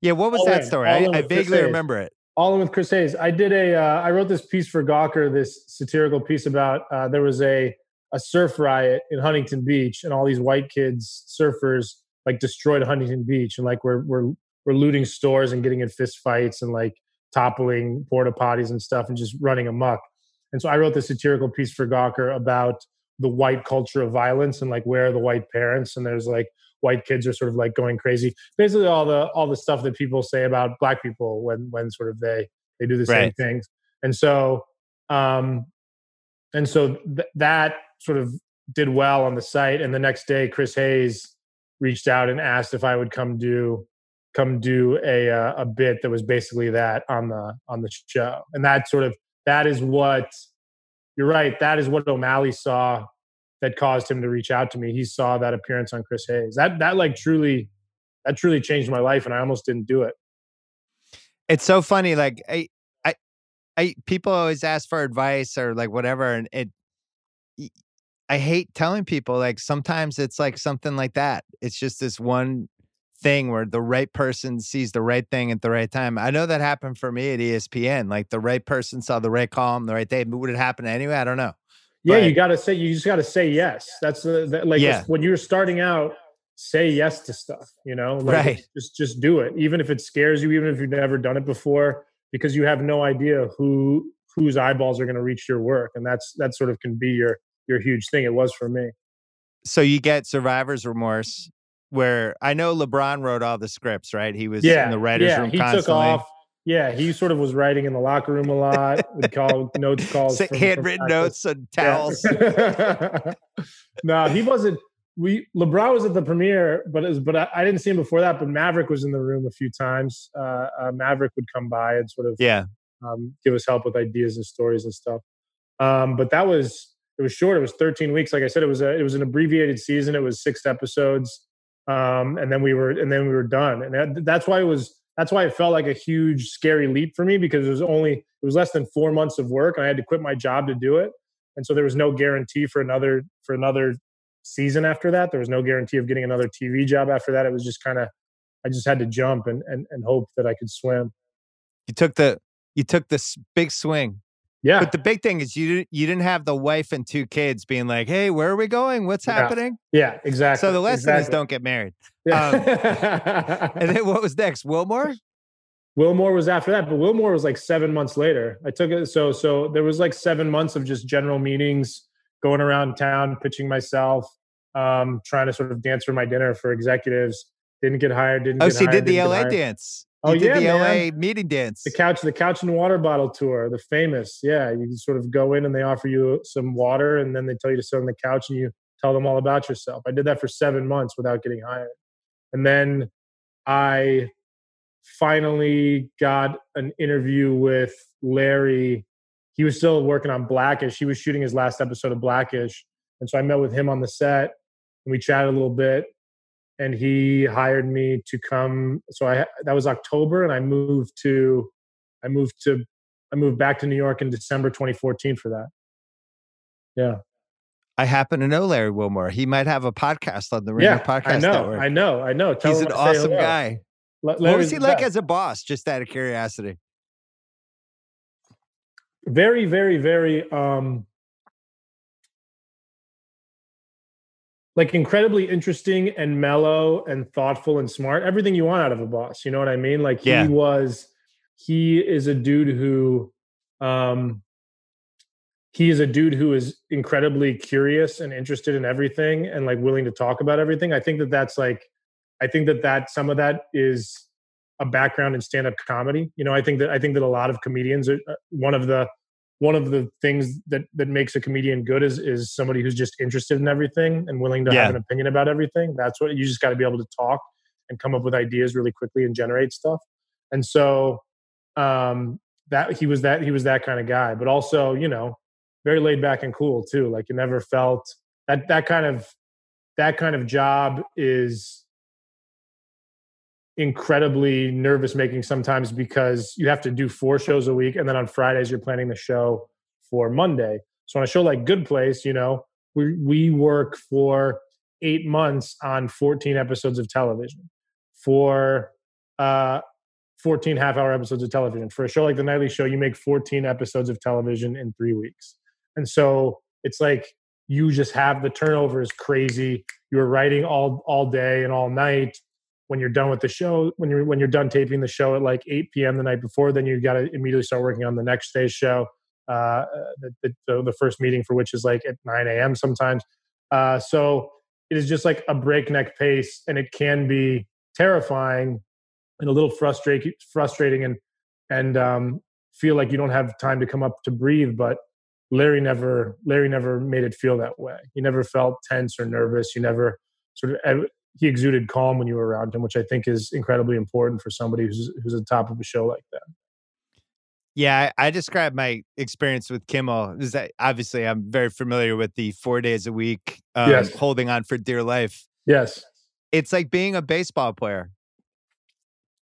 Yeah, what was All that in. story? I, I vaguely remember it.
All in with Chris Hayes. I did a. Uh, I wrote this piece for Gawker, this satirical piece about uh, there was a a surf riot in Huntington Beach, and all these white kids, surfers, like destroyed Huntington Beach, and like we're we're we're looting stores and getting in fist fights and like toppling porta potties and stuff and just running amok. And so I wrote this satirical piece for Gawker about the white culture of violence and like where are the white parents and there's like white kids are sort of like going crazy. Basically, all the all the stuff that people say about black people when when sort of they they do the same things. And so, um, and so th- that sort of did well on the site. And the next day, Chris Hayes reached out and asked if I would come do come do a uh, a bit that was basically that on the on the show. And that sort of that is what you're right. That is what O'Malley saw that caused him to reach out to me. He saw that appearance on Chris Hayes. That that like truly that truly changed my life and I almost didn't do it.
It's so funny like I I I people always ask for advice or like whatever and it I hate telling people like sometimes it's like something like that. It's just this one thing where the right person sees the right thing at the right time. I know that happened for me at ESPN. Like the right person saw the right column the right day. Would it happen anyway? I don't know.
Yeah, but, you got to say you just got to say yes. That's the, the like yeah. when you're starting out, say yes to stuff. You know,
like right?
Just just do it, even if it scares you, even if you've never done it before, because you have no idea who whose eyeballs are going to reach your work, and that's that sort of can be your your huge thing. It was for me.
So you get survivor's remorse, where I know LeBron wrote all the scripts, right? He was
yeah,
in the writers'
yeah,
room
he
constantly.
Took off yeah, he sort of was writing in the locker room a lot. Would call notes calls,
from, handwritten from notes and towels.
Yeah. no, he wasn't. We LeBron was at the premiere, but was, but I, I, didn't see him before that. But Maverick was in the room a few times. Uh, uh, Maverick would come by and sort of
yeah
um, give us help with ideas and stories and stuff. Um, but that was it was short. It was 13 weeks. Like I said, it was a it was an abbreviated season. It was six episodes, um, and then we were and then we were done. And that, that's why it was that's why it felt like a huge scary leap for me because it was only it was less than four months of work and i had to quit my job to do it. And so there was no guarantee for another for another season after that. There was no guarantee of getting another tv job after that. It was just kind of i just had to jump and, and and hope that i could swim.
You took the you took this big swing
yeah
but the big thing is you you didn't have the wife and two kids being like hey where are we going what's
yeah.
happening
yeah exactly
so the lesson
exactly.
is don't get married yeah. Um, and then what was next? Wilmore?
Wilmore was after that, but Wilmore was like seven months later. I took it so so there was like seven months of just general meetings, going around town, pitching myself, um, trying to sort of dance for my dinner for executives. Didn't get hired. Didn't.
Oh,
get
so
you
did the LA dance.
Oh, you oh
yeah,
the
man. LA meeting dance.
The couch, the couch and water bottle tour, the famous. Yeah, you sort of go in and they offer you some water, and then they tell you to sit on the couch and you tell them all about yourself. I did that for seven months without getting hired. And then I finally got an interview with Larry. He was still working on Blackish. He was shooting his last episode of Blackish. And so I met with him on the set and we chatted a little bit. And he hired me to come. So I that was October, and I moved to I moved to I moved back to New York in December 2014 for that. Yeah.
I happen to know Larry Wilmore. He might have a podcast on the Ringer
yeah,
Podcast
I know,
Network.
I know, I know.
Tell He's an awesome guy. what was he like as a boss? Just out of curiosity.
Very, very, very um like incredibly interesting and mellow and thoughtful and smart. Everything you want out of a boss. You know what I mean? Like he was he is a dude who um he is a dude who is incredibly curious and interested in everything and like willing to talk about everything. I think that that's like, I think that that some of that is a background in stand-up comedy. You know, I think that I think that a lot of comedians are uh, one of the one of the things that that makes a comedian good is is somebody who's just interested in everything and willing to yeah. have an opinion about everything. That's what you just got to be able to talk. and come up with ideas really quickly and generate stuff. And so um, that he was that he was that kind of guy, but also you know very laid back and cool too. Like you never felt that that kind of that kind of job is incredibly nervous making sometimes because you have to do four shows a week and then on Fridays you're planning the show for Monday. So on a show like Good Place, you know, we we work for 8 months on 14 episodes of television. For uh 14 half hour episodes of television. For a show like The Nightly Show, you make 14 episodes of television in 3 weeks. And so it's like you just have the turnover is crazy. You're writing all all day and all night. When you're done with the show, when you're when you're done taping the show at like 8 p.m. the night before, then you got to immediately start working on the next day's show. Uh, the, the, the first meeting for which is like at 9 a.m. sometimes. Uh, so it is just like a breakneck pace, and it can be terrifying and a little frustrating, frustrating, and and um, feel like you don't have time to come up to breathe. But Larry never Larry never made it feel that way. He never felt tense or nervous. You never sort of he exuded calm when you were around him, which I think is incredibly important for somebody who's who's at the top of a show like that.
Yeah, I, I describe my experience with Kimmel is that obviously I'm very familiar with the four days a week um,
Yes.
holding on for dear life.
Yes.
It's like being a baseball player,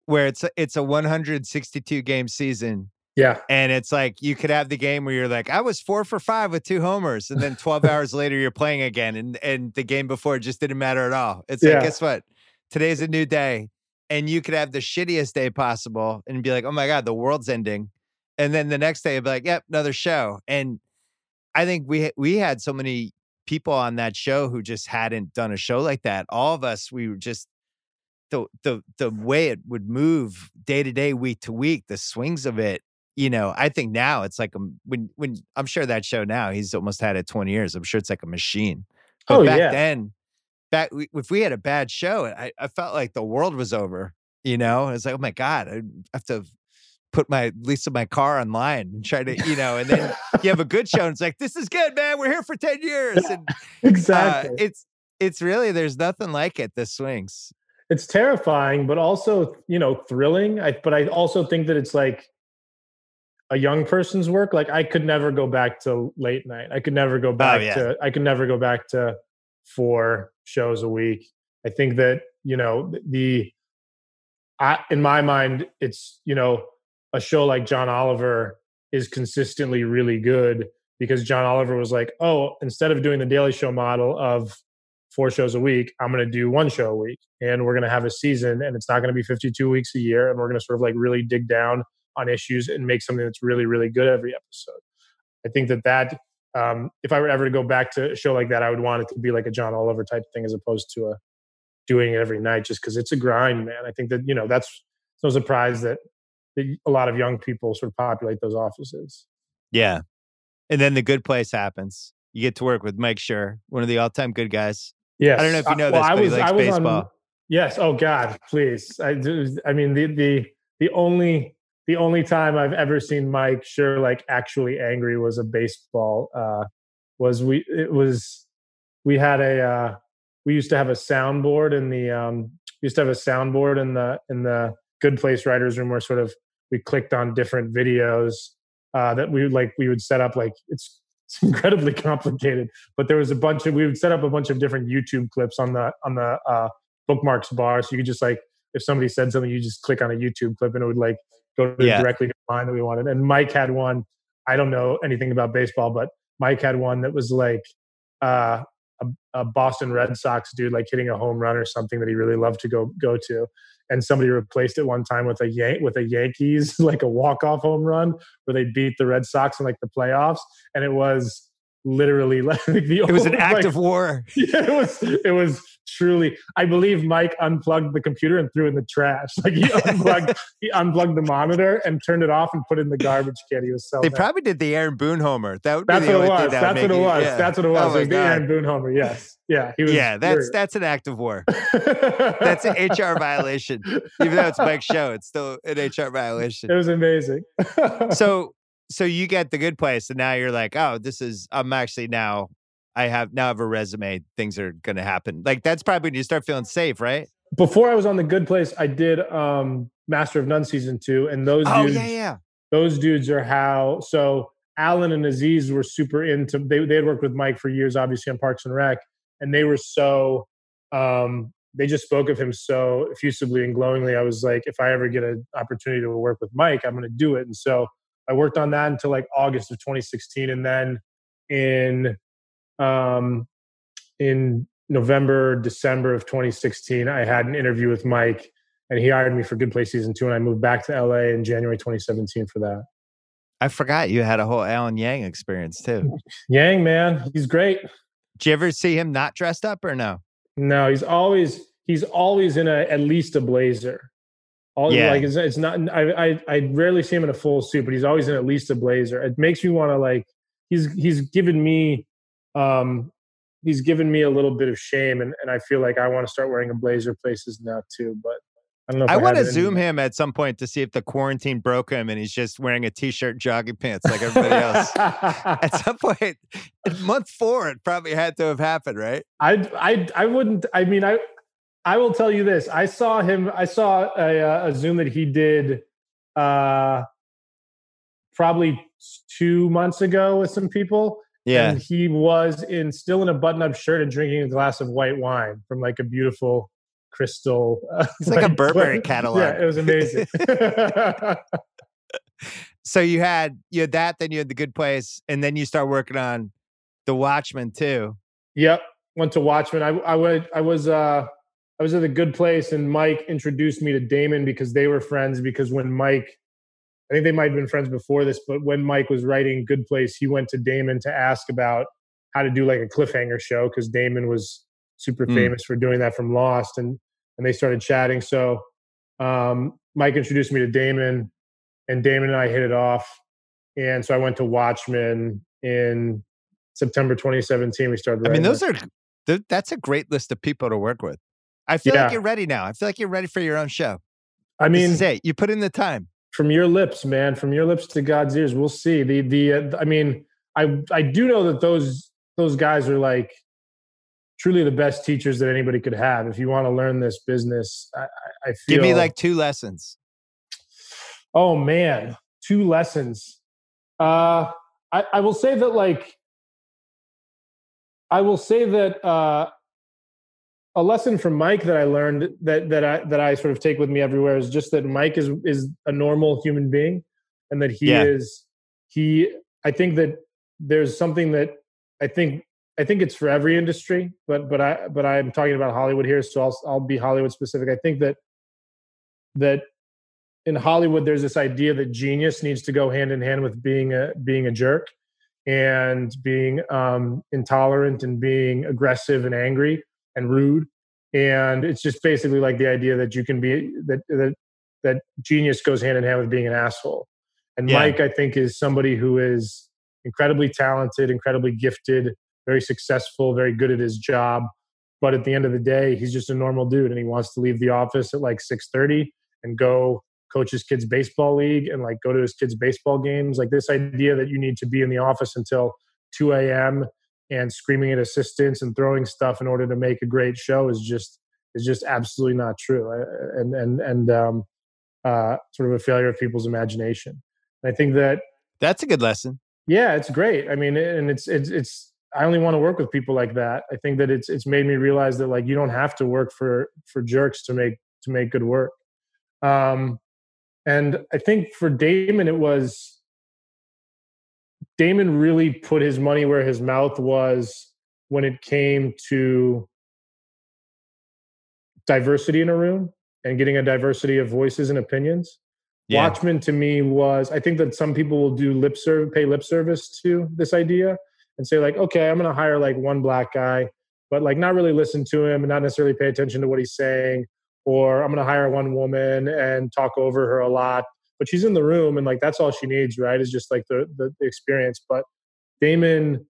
where it's a, it's a 162 game season,
Yeah.
and it's like you could have the game where you're like, I was four for five with two homers, and then 12 hours later you're playing again, and and the game before it just didn't matter at all. It's
Yeah.
like, guess what? Today's a new day, and you could have the shittiest day possible, and be like, oh my god, the world's ending, and then the next day you'd be like, yep, another show, and I think we we had so many people on that show who just hadn't done a show like that. All of us, we were just the the the way it would move day to day, week to week, the swings of it. You know, I think now it's like a, when when I'm sure that show now he's almost had it 20 years. I'm sure it's like a machine. But
Oh,
back
yeah.
then, back we- if we had a bad show, I, I felt like the world was over. You know, it's like oh my god, I have to put my lease of my car online and try to you know, and then you have a good show and it's like this is good, man. We're here for 10 years, and uh,
Exactly.
it's it's really there's nothing like it. The swings.
it's terrifying, but also you know thrilling. I, but I also think that it's like a young person's work. Like I could never go back to late night. I could never go oh, back
yeah.
to. I could never go back to four shows a week. I think that you know the. I, in my mind, it's you know a show like John Oliver is consistently really good because John Oliver was like, oh, instead of doing the Daily Show model of four shows a week, I'm going to do one show a week, and we're going to have a season, and it's not going to be 52 weeks a year, and we're going to sort of like really dig down on issues and make something that's really, really good every episode. I think that that um, if I were ever to go back to a show like that, I would want it to be like a John Oliver type thing as opposed to a doing it every night, just because it's a grind, man. I think that you know that's it's no surprise that, that a lot of young people sort of populate those offices.
Yeah. And then the good place happens. You get to work with Mike Schur, one of the all-time good guys.
yeah
I don't know if you know
Uh, well,
this,
I was,
likes
I was on- yes. Oh God, please. I, do- I mean, the the the only the only time I've ever seen Mike Schur like actually angry was a baseball. Uh, was we it was we had a uh, we used to have a soundboard in the um, we used to have a soundboard in the in the Good Place writers room where sort of we clicked on different videos uh, that we would like we would set up like it's it's incredibly complicated but there was a bunch of we would set up a bunch of different youtube clips on the on the uh, bookmarks bar so you could just like if somebody said something you just click on a youtube clip and it would like go to
Yeah.
directly to the line that we wanted and mike had one i don't know anything about baseball but mike had one that was like uh, a, a boston red sox dude like hitting a home run or something that he really loved to go go to and somebody replaced it one time with a Yan- with a Yankees like a walk off home run where they beat the Red Sox in like the playoffs, and it was literally like the
It was an
like-
act of war.
yeah, it was it was truly. I believe Mike unplugged the computer and threw it in the trash. Like he unplugged he unplugged the monitor and turned it off and put it in the garbage can. He was so.
They
mad.
probably did the Aaron Boone homer. That would be
That's what it was.
that
That's
would
what it was.
yeah.
That's what it oh was.
Oh my
like the Aaron Boone Homer. Yes. Yeah. He was.
Yeah, that's that's an act of war. That's an HR violation. Even though it's Mike's show, it's still an HR violation It
was amazing.
So so you get the good place and now you're like, oh, this is I'm actually now I have now have a resume. Things are gonna happen. Like that's probably when you start feeling safe, right?
before I was on the Good Place, I did um, Master of None season two, and those
Oh
dudes,
yeah, yeah.
those dudes are how. So Alan and Aziz were super into. They they had worked with Mike for years, obviously on Parks and Rec, and they were so. Um, they just spoke of him so effusively and glowingly. I was like, if I ever get an opportunity to work with Mike, I'm going to do it. And so I worked on that until like August of 2016, and then in um, in November, December of 2016, I had an interview with Mike, and he hired me for Good Place season two, and I moved back to LA in January 2017 for that.
I forgot you had a whole Alan Yang experience too.
Yang man, he's great.
Did you ever see him not dressed up or no?
No, he's always he's always in a at least a blazer. All
Yeah.
like it's, it's not. I, I I rarely see him in a full suit, but he's always in at least a blazer. It makes me want to like. He's he's given me, um, he's given me a little bit of shame, and, and I feel like I want to start wearing a blazer places now too. But I don't know. If
I
I,
want to
have it in
zoom him at some point to see if the quarantine broke him and he's just wearing a t-shirt, jogging pants like everybody else. at some point, month four, it probably had to have happened, right?
I I I wouldn't. I mean, I I will tell you this. I saw him. I saw a, uh, a Zoom that he did uh, probably two months ago with some people.
Yeah.
and he was in still in a button-up shirt and drinking a glass of white wine from like a beautiful crystal. Uh,
He's like a Burberry catalog.
Yeah, it was amazing.
so you had you had that, then you had the good place, and then you start working on the Watchmen too.
Yep, went to Watchmen. I I went. I was uh I was at a good place, and Mike introduced me to Damon because they were friends. Because when Mike, I think they might have been friends before this, but when Mike was writing Good Place, he went to Damon to ask about how to do like a cliffhanger show because Damon was super
Mm.
famous for doing that from Lost, and and they started chatting. So um, Mike introduced me to Damon, and Damon and I hit it off, and so I went to Watchmen in September 2017. We started.
I mean, those are th- that's a great list of people to work with. I feel
Yeah.
like you're ready now. I feel like you're ready for your own show.
I mean,
it. You put in the time.
From your lips, man, from your lips to God's ears. We'll see. The the uh, I mean, I I do know that those those guys are like truly the best teachers that anybody could have. If you want to learn this business, I, I- feel.
Give me like two lessons.
oh man, two lessons. Uh, I I will say that like. I will say that uh, a lesson from Mike that I learned that that I that I sort of take with me everywhere is just that Mike is is a normal human being, and that he
Yeah.
is he. I think that there's something that I think I think it's for every industry, but but I but I'm talking about Hollywood here, so I'll I'll be Hollywood specific. I think that that in Hollywood there's this idea that genius needs to go hand in hand with being a being a jerk and being um, intolerant and being aggressive and angry and rude. And it's just basically like the idea that you can be that that that genius goes hand in hand with being an asshole. And
Yeah.
Mike, I think, is somebody who is incredibly talented, incredibly gifted, very successful, very good at his job. But at the end of the day, he's just a normal dude, and he wants to leave the office at like six thirty and go coach his kids baseball league and like go to his kids baseball games. Like this idea that you need to be in the office until two a.m. and screaming at assistants and throwing stuff in order to make a great show is just is just absolutely not true, and and and um, uh, sort of a failure of people's imagination. I think that
That's a good lesson.
yeah, it's great. I mean, and it's it's it's. I only want to work with people like that. I think that it's it's made me realize that like you don't have to work for for jerks to make to make good work. Um, and I think for Damon, it was Damon really put his money where his mouth was when it came to diversity in a room and getting a diversity of voices and opinions.
Yeah.
Watchmen to me was I think that some people will do lip service, pay lip service to this idea and say like, okay, I'm going to hire like one black guy, but like not really listen to him and not necessarily pay attention to what he's saying, or I'm going to hire one woman and talk over her a lot, but she's in the room and like that's all she needs, right? Is just like the the, the experience. But Damon,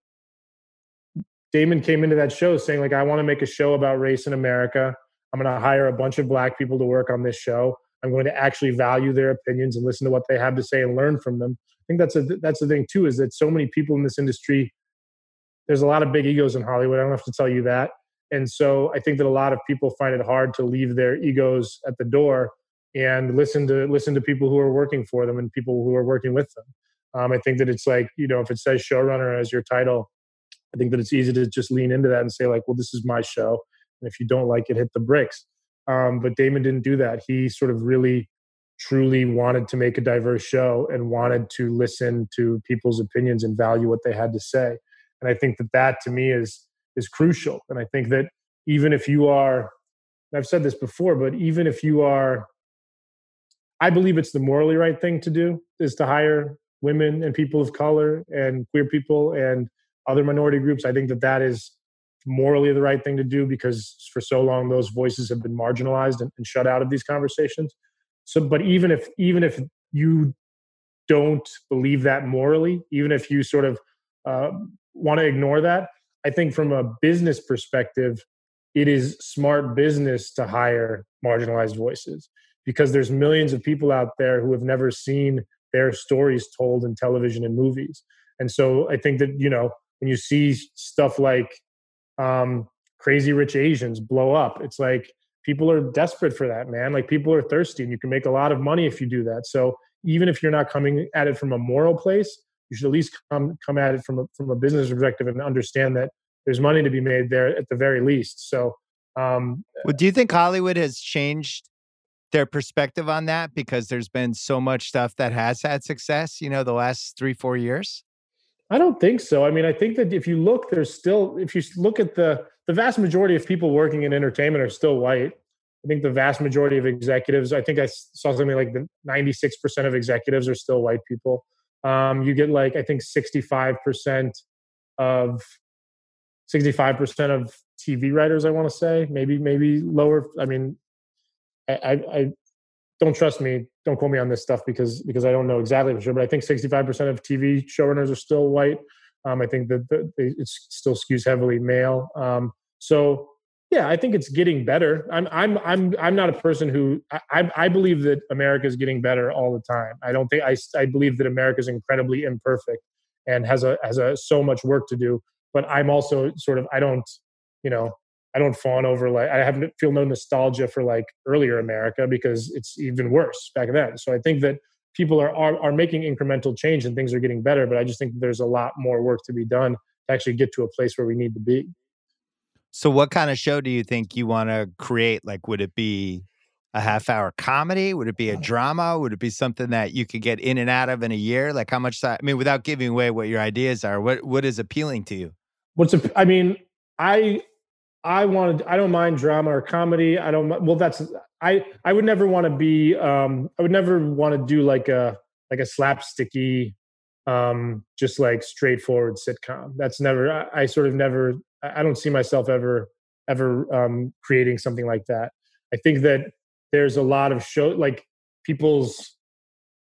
Damon came into that show saying like, I want to make a show about race in America. I'm going to hire a bunch of black people to work on this show. I'm going to actually value their opinions and listen to what they have to say and learn from them. I think that's a that's the thing too is that so many people in this industry. There's a lot of big egos in Hollywood. I don't have to tell you that, And so I think that a lot of people find it hard to leave their egos at the door and listen to listen to people who are working for them and people who are working with them. Um, I think that it's like you know if it says showrunner as your title, I think that it's easy to just lean into that and say like, well, this is my show, and if you don't like it, hit the bricks. Um, but Damon didn't do that. He sort of really, truly wanted to make a diverse show and wanted to listen to people's opinions and value what they had to say. And I think that that to me is is crucial. And I think that even if you are, I've said this before, but even if you are, I believe it's the morally right thing to do is to hire women and people of color and queer people and other minority groups. I think that that is morally the right thing to do because for so long those voices have been marginalized and, and shut out of these conversations. So, but even if even if you don't believe that morally, even if you sort of uh, want to ignore that, I think from a business perspective, it is smart business to hire marginalized voices because there's millions of people out there who have never seen their stories told in television and movies. And so I think that, you know, when you see stuff like um, Crazy Rich Asians blow up, it's like people are desperate for that, man. Like people are thirsty and you can make a lot of money if you do that. So even if you're not coming at it from a moral place, you should at least come come at it from a, from a business perspective and understand that there's money to be made there at the very least. So, um,
well, do you think Hollywood has changed their perspective on that because there's been so much stuff that has had success? You know, the last three four years.
I don't think so. I mean, I think that if you look, there's still if you look at the the vast majority of people working in entertainment are still white. I think the vast majority of executives, I think I saw something like the 96% of executives are still white people. Um, you get like, I think 65% of 65% of TV writers, I want to say, maybe, maybe lower. I mean, I, I, don't trust me. Don't quote me on this stuff because, because I don't know exactly for sure, but I think 65% of TV showrunners are still white. Um, I think that the, it still skews heavily male. Um, so yeah, I think it's getting better. I'm I'm I'm I'm not a person who I I believe that America is getting better all the time. I don't think I I believe that America is incredibly imperfect and has a has a so much work to do. But I'm also sort of I don't you know I don't fawn over like I have feel no nostalgia for like earlier America because it's even worse back then. So I think that people are are, are making incremental change and things are getting better. But I just think there's a lot more work to be done to actually get to a place where we need to be.
So, what kind of show do you think you want to create? Like, would it be a half hour comedy? Would it be a uh. drama? Would it be something that you could get in and out of in a year? Like, how much time? I mean, without giving away what your ideas are, what what is appealing to you?
What's a, I mean, I I wanted I don't mind drama or comedy. I don't well that's I I would never want to be um I would never want to do like a like a slapsticky um just like straightforward sitcom. That's never I, I sort of never I don't see myself ever ever um, creating something like that. I think that there's a lot of show like people's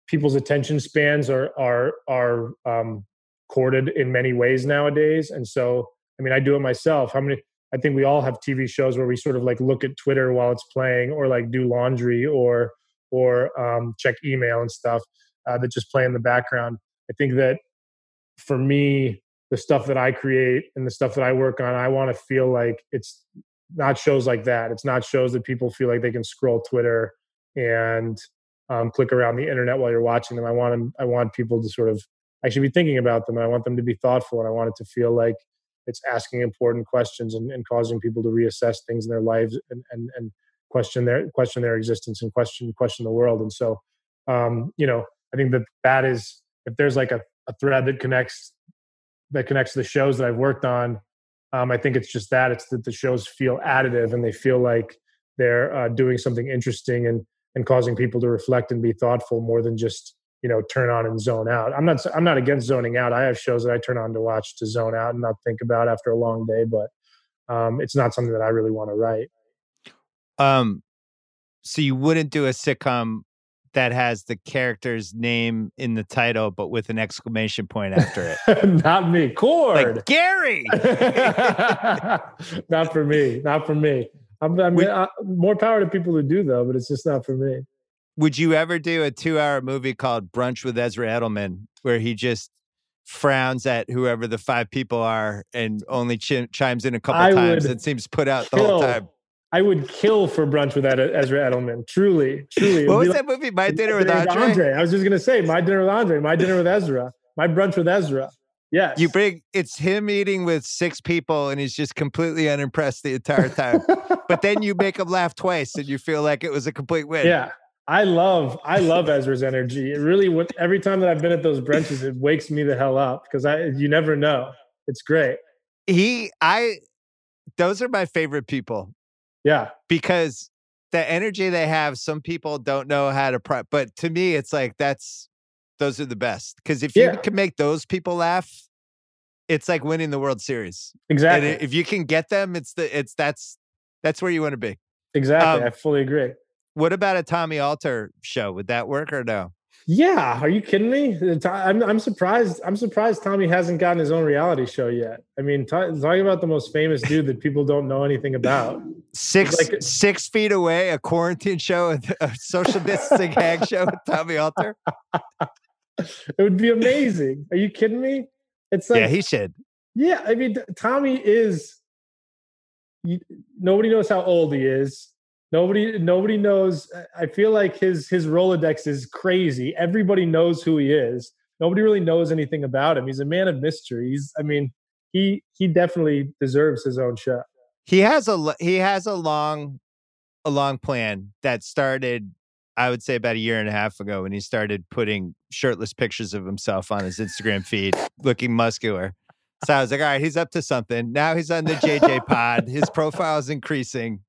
people's attention spans are are are um, courted in many ways nowadays, and so I mean I do it myself. How many? I think we all have TV shows where we sort of like look at Twitter while it's playing, or like do laundry, or or um, check email and stuff uh, that just play in the background. I think that for me, the stuff that I create and the stuff that I work on, I want to feel like it's not shows like that. It's not shows that people feel like they can scroll Twitter and um, click around the internet while you're watching them. I want them, I want people to sort of actually be thinking about them. and I want them to be thoughtful, and I want it to feel like it's asking important questions and, and causing people to reassess things in their lives and, and, and question their question their existence and question question the world. And so, um, you know, I think that that is if there's like a, a thread that connects that connects the shows that I've worked on. Um, I think it's just that it's that the shows feel additive and they feel like they're uh, doing something interesting and and causing people to reflect and be thoughtful more than just you know turn on and zone out. I'm not I'm not against zoning out. I have shows that I turn on to watch to zone out and not think about after a long day, but um, it's not something that I really want to write.
Um, so you wouldn't do a sitcom that has the character's name in the title, but with an exclamation point after
it. Not me, Cord.
Like Gary.
not for me. Not for me. I'm, I mean, would, I, more power to people who do though, but it's just not for me.
Would you ever do a two-hour movie called Brunch with Ezra Edelman, where he just frowns at whoever the five people are and only ch- chimes in a couple
I
times and seems put out the whole time.
I would kill for brunch with Ezra Edelman. Truly, truly.
What was
be
that movie? My
like
dinner with Andre.
I was just gonna say my dinner with Andre, my dinner with Ezra, my brunch with Ezra. Yes.
You bring it's him eating with six people and he's just completely unimpressed the entire time. but then you make him laugh twice and you feel like it was a complete win.
yeah. I love I love Ezra's energy. It really would every time that I've been at those brunches, it wakes me the hell up because I you never know. It's great.
He I those are my favorite people
Yeah.
because the energy they have, some people don't know how to prep. But to me, it's like that's those are the best. Because if
Yeah.
you can make those people laugh, it's like winning the World Series.
Exactly.
And if you can get them, it's the it's that's that's where you want to be.
exactly.
um,
I fully agree.
What about a Tommy Alter show? Would that work or no?
Yeah, are you kidding me? I'm, I'm surprised. I'm surprised Tommy hasn't gotten his own reality show yet. I mean, ta- talking about the most famous dude that people don't know anything about.
Six
like-
six feet away, a quarantine show, a social distancing hang show with Tommy Alter.
It would be amazing. Are you kidding me? It's like,
yeah, he should.
yeah. I mean, Tommy is. You, nobody knows how old he is. Nobody, nobody knows. I feel like his his Rolodex is crazy. Everybody knows who he is. Nobody really knows anything about him. He's a man of mystery. He's, I mean, he he definitely deserves his own show.
He has a he has a long a long plan that started I would say about a year and a half ago when he started putting shirtless pictures of himself on his Instagram feed looking muscular. So I was like, all right, he's up to something. Now he's on the JJ pod. His profile is increasing.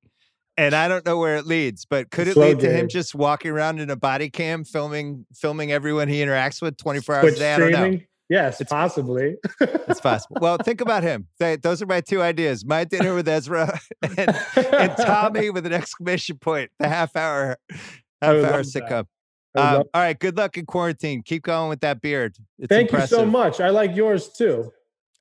And I don't know where it leads, but could it lead to him just walking around in a body cam filming filming everyone he interacts with 24 hours
Twitch
a day? I don't know.
streaming? Yes, possibly.
It's possible. Well, think about him. Th- those are my two ideas: my dinner with Ezra and, and Tommy with an exclamation point. The half hour, half hour sitcom. Um, all right. Good luck in quarantine. Keep going with that beard. It's
Thank
impressive.
you so much. I like yours too.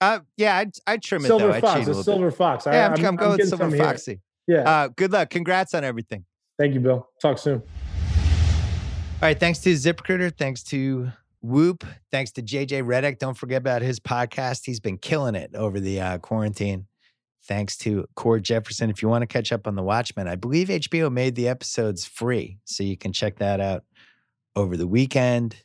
Uh, yeah, I'd, I'd trim it
Silver
though. I'd
Fox,
cheat a
a Silver Fox.
bit. Yeah, I'm,
I,
I'm, going Silver
foxy. here. Yeah.
Uh, good luck. Congrats on everything.
Thank you, Bill. Talk soon.
All right. Thanks to ZipRecruiter. Thanks to Whoop. Thanks to JJ Redick. Don't forget about his podcast. He's been killing it over the uh, quarantine. Thanks to Cord Jefferson. If you want to catch up on The Watchmen, I believe HBO made the episodes free. So you can check that out over the weekend.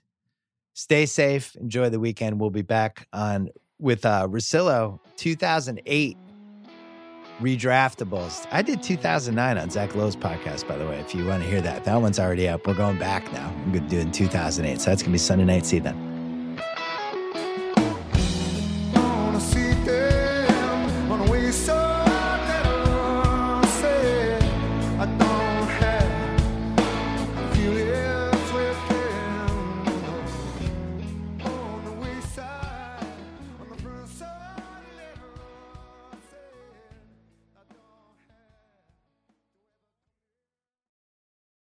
Stay safe. Enjoy the weekend. We'll be back on with uh Russillo 2008 redraftables. I did 2009 on Zach Lowe's podcast, by the way, if you want to hear that. That one's already up. We're going back now. I'm to do in 2008. So that's going to be Sunday night. See you then.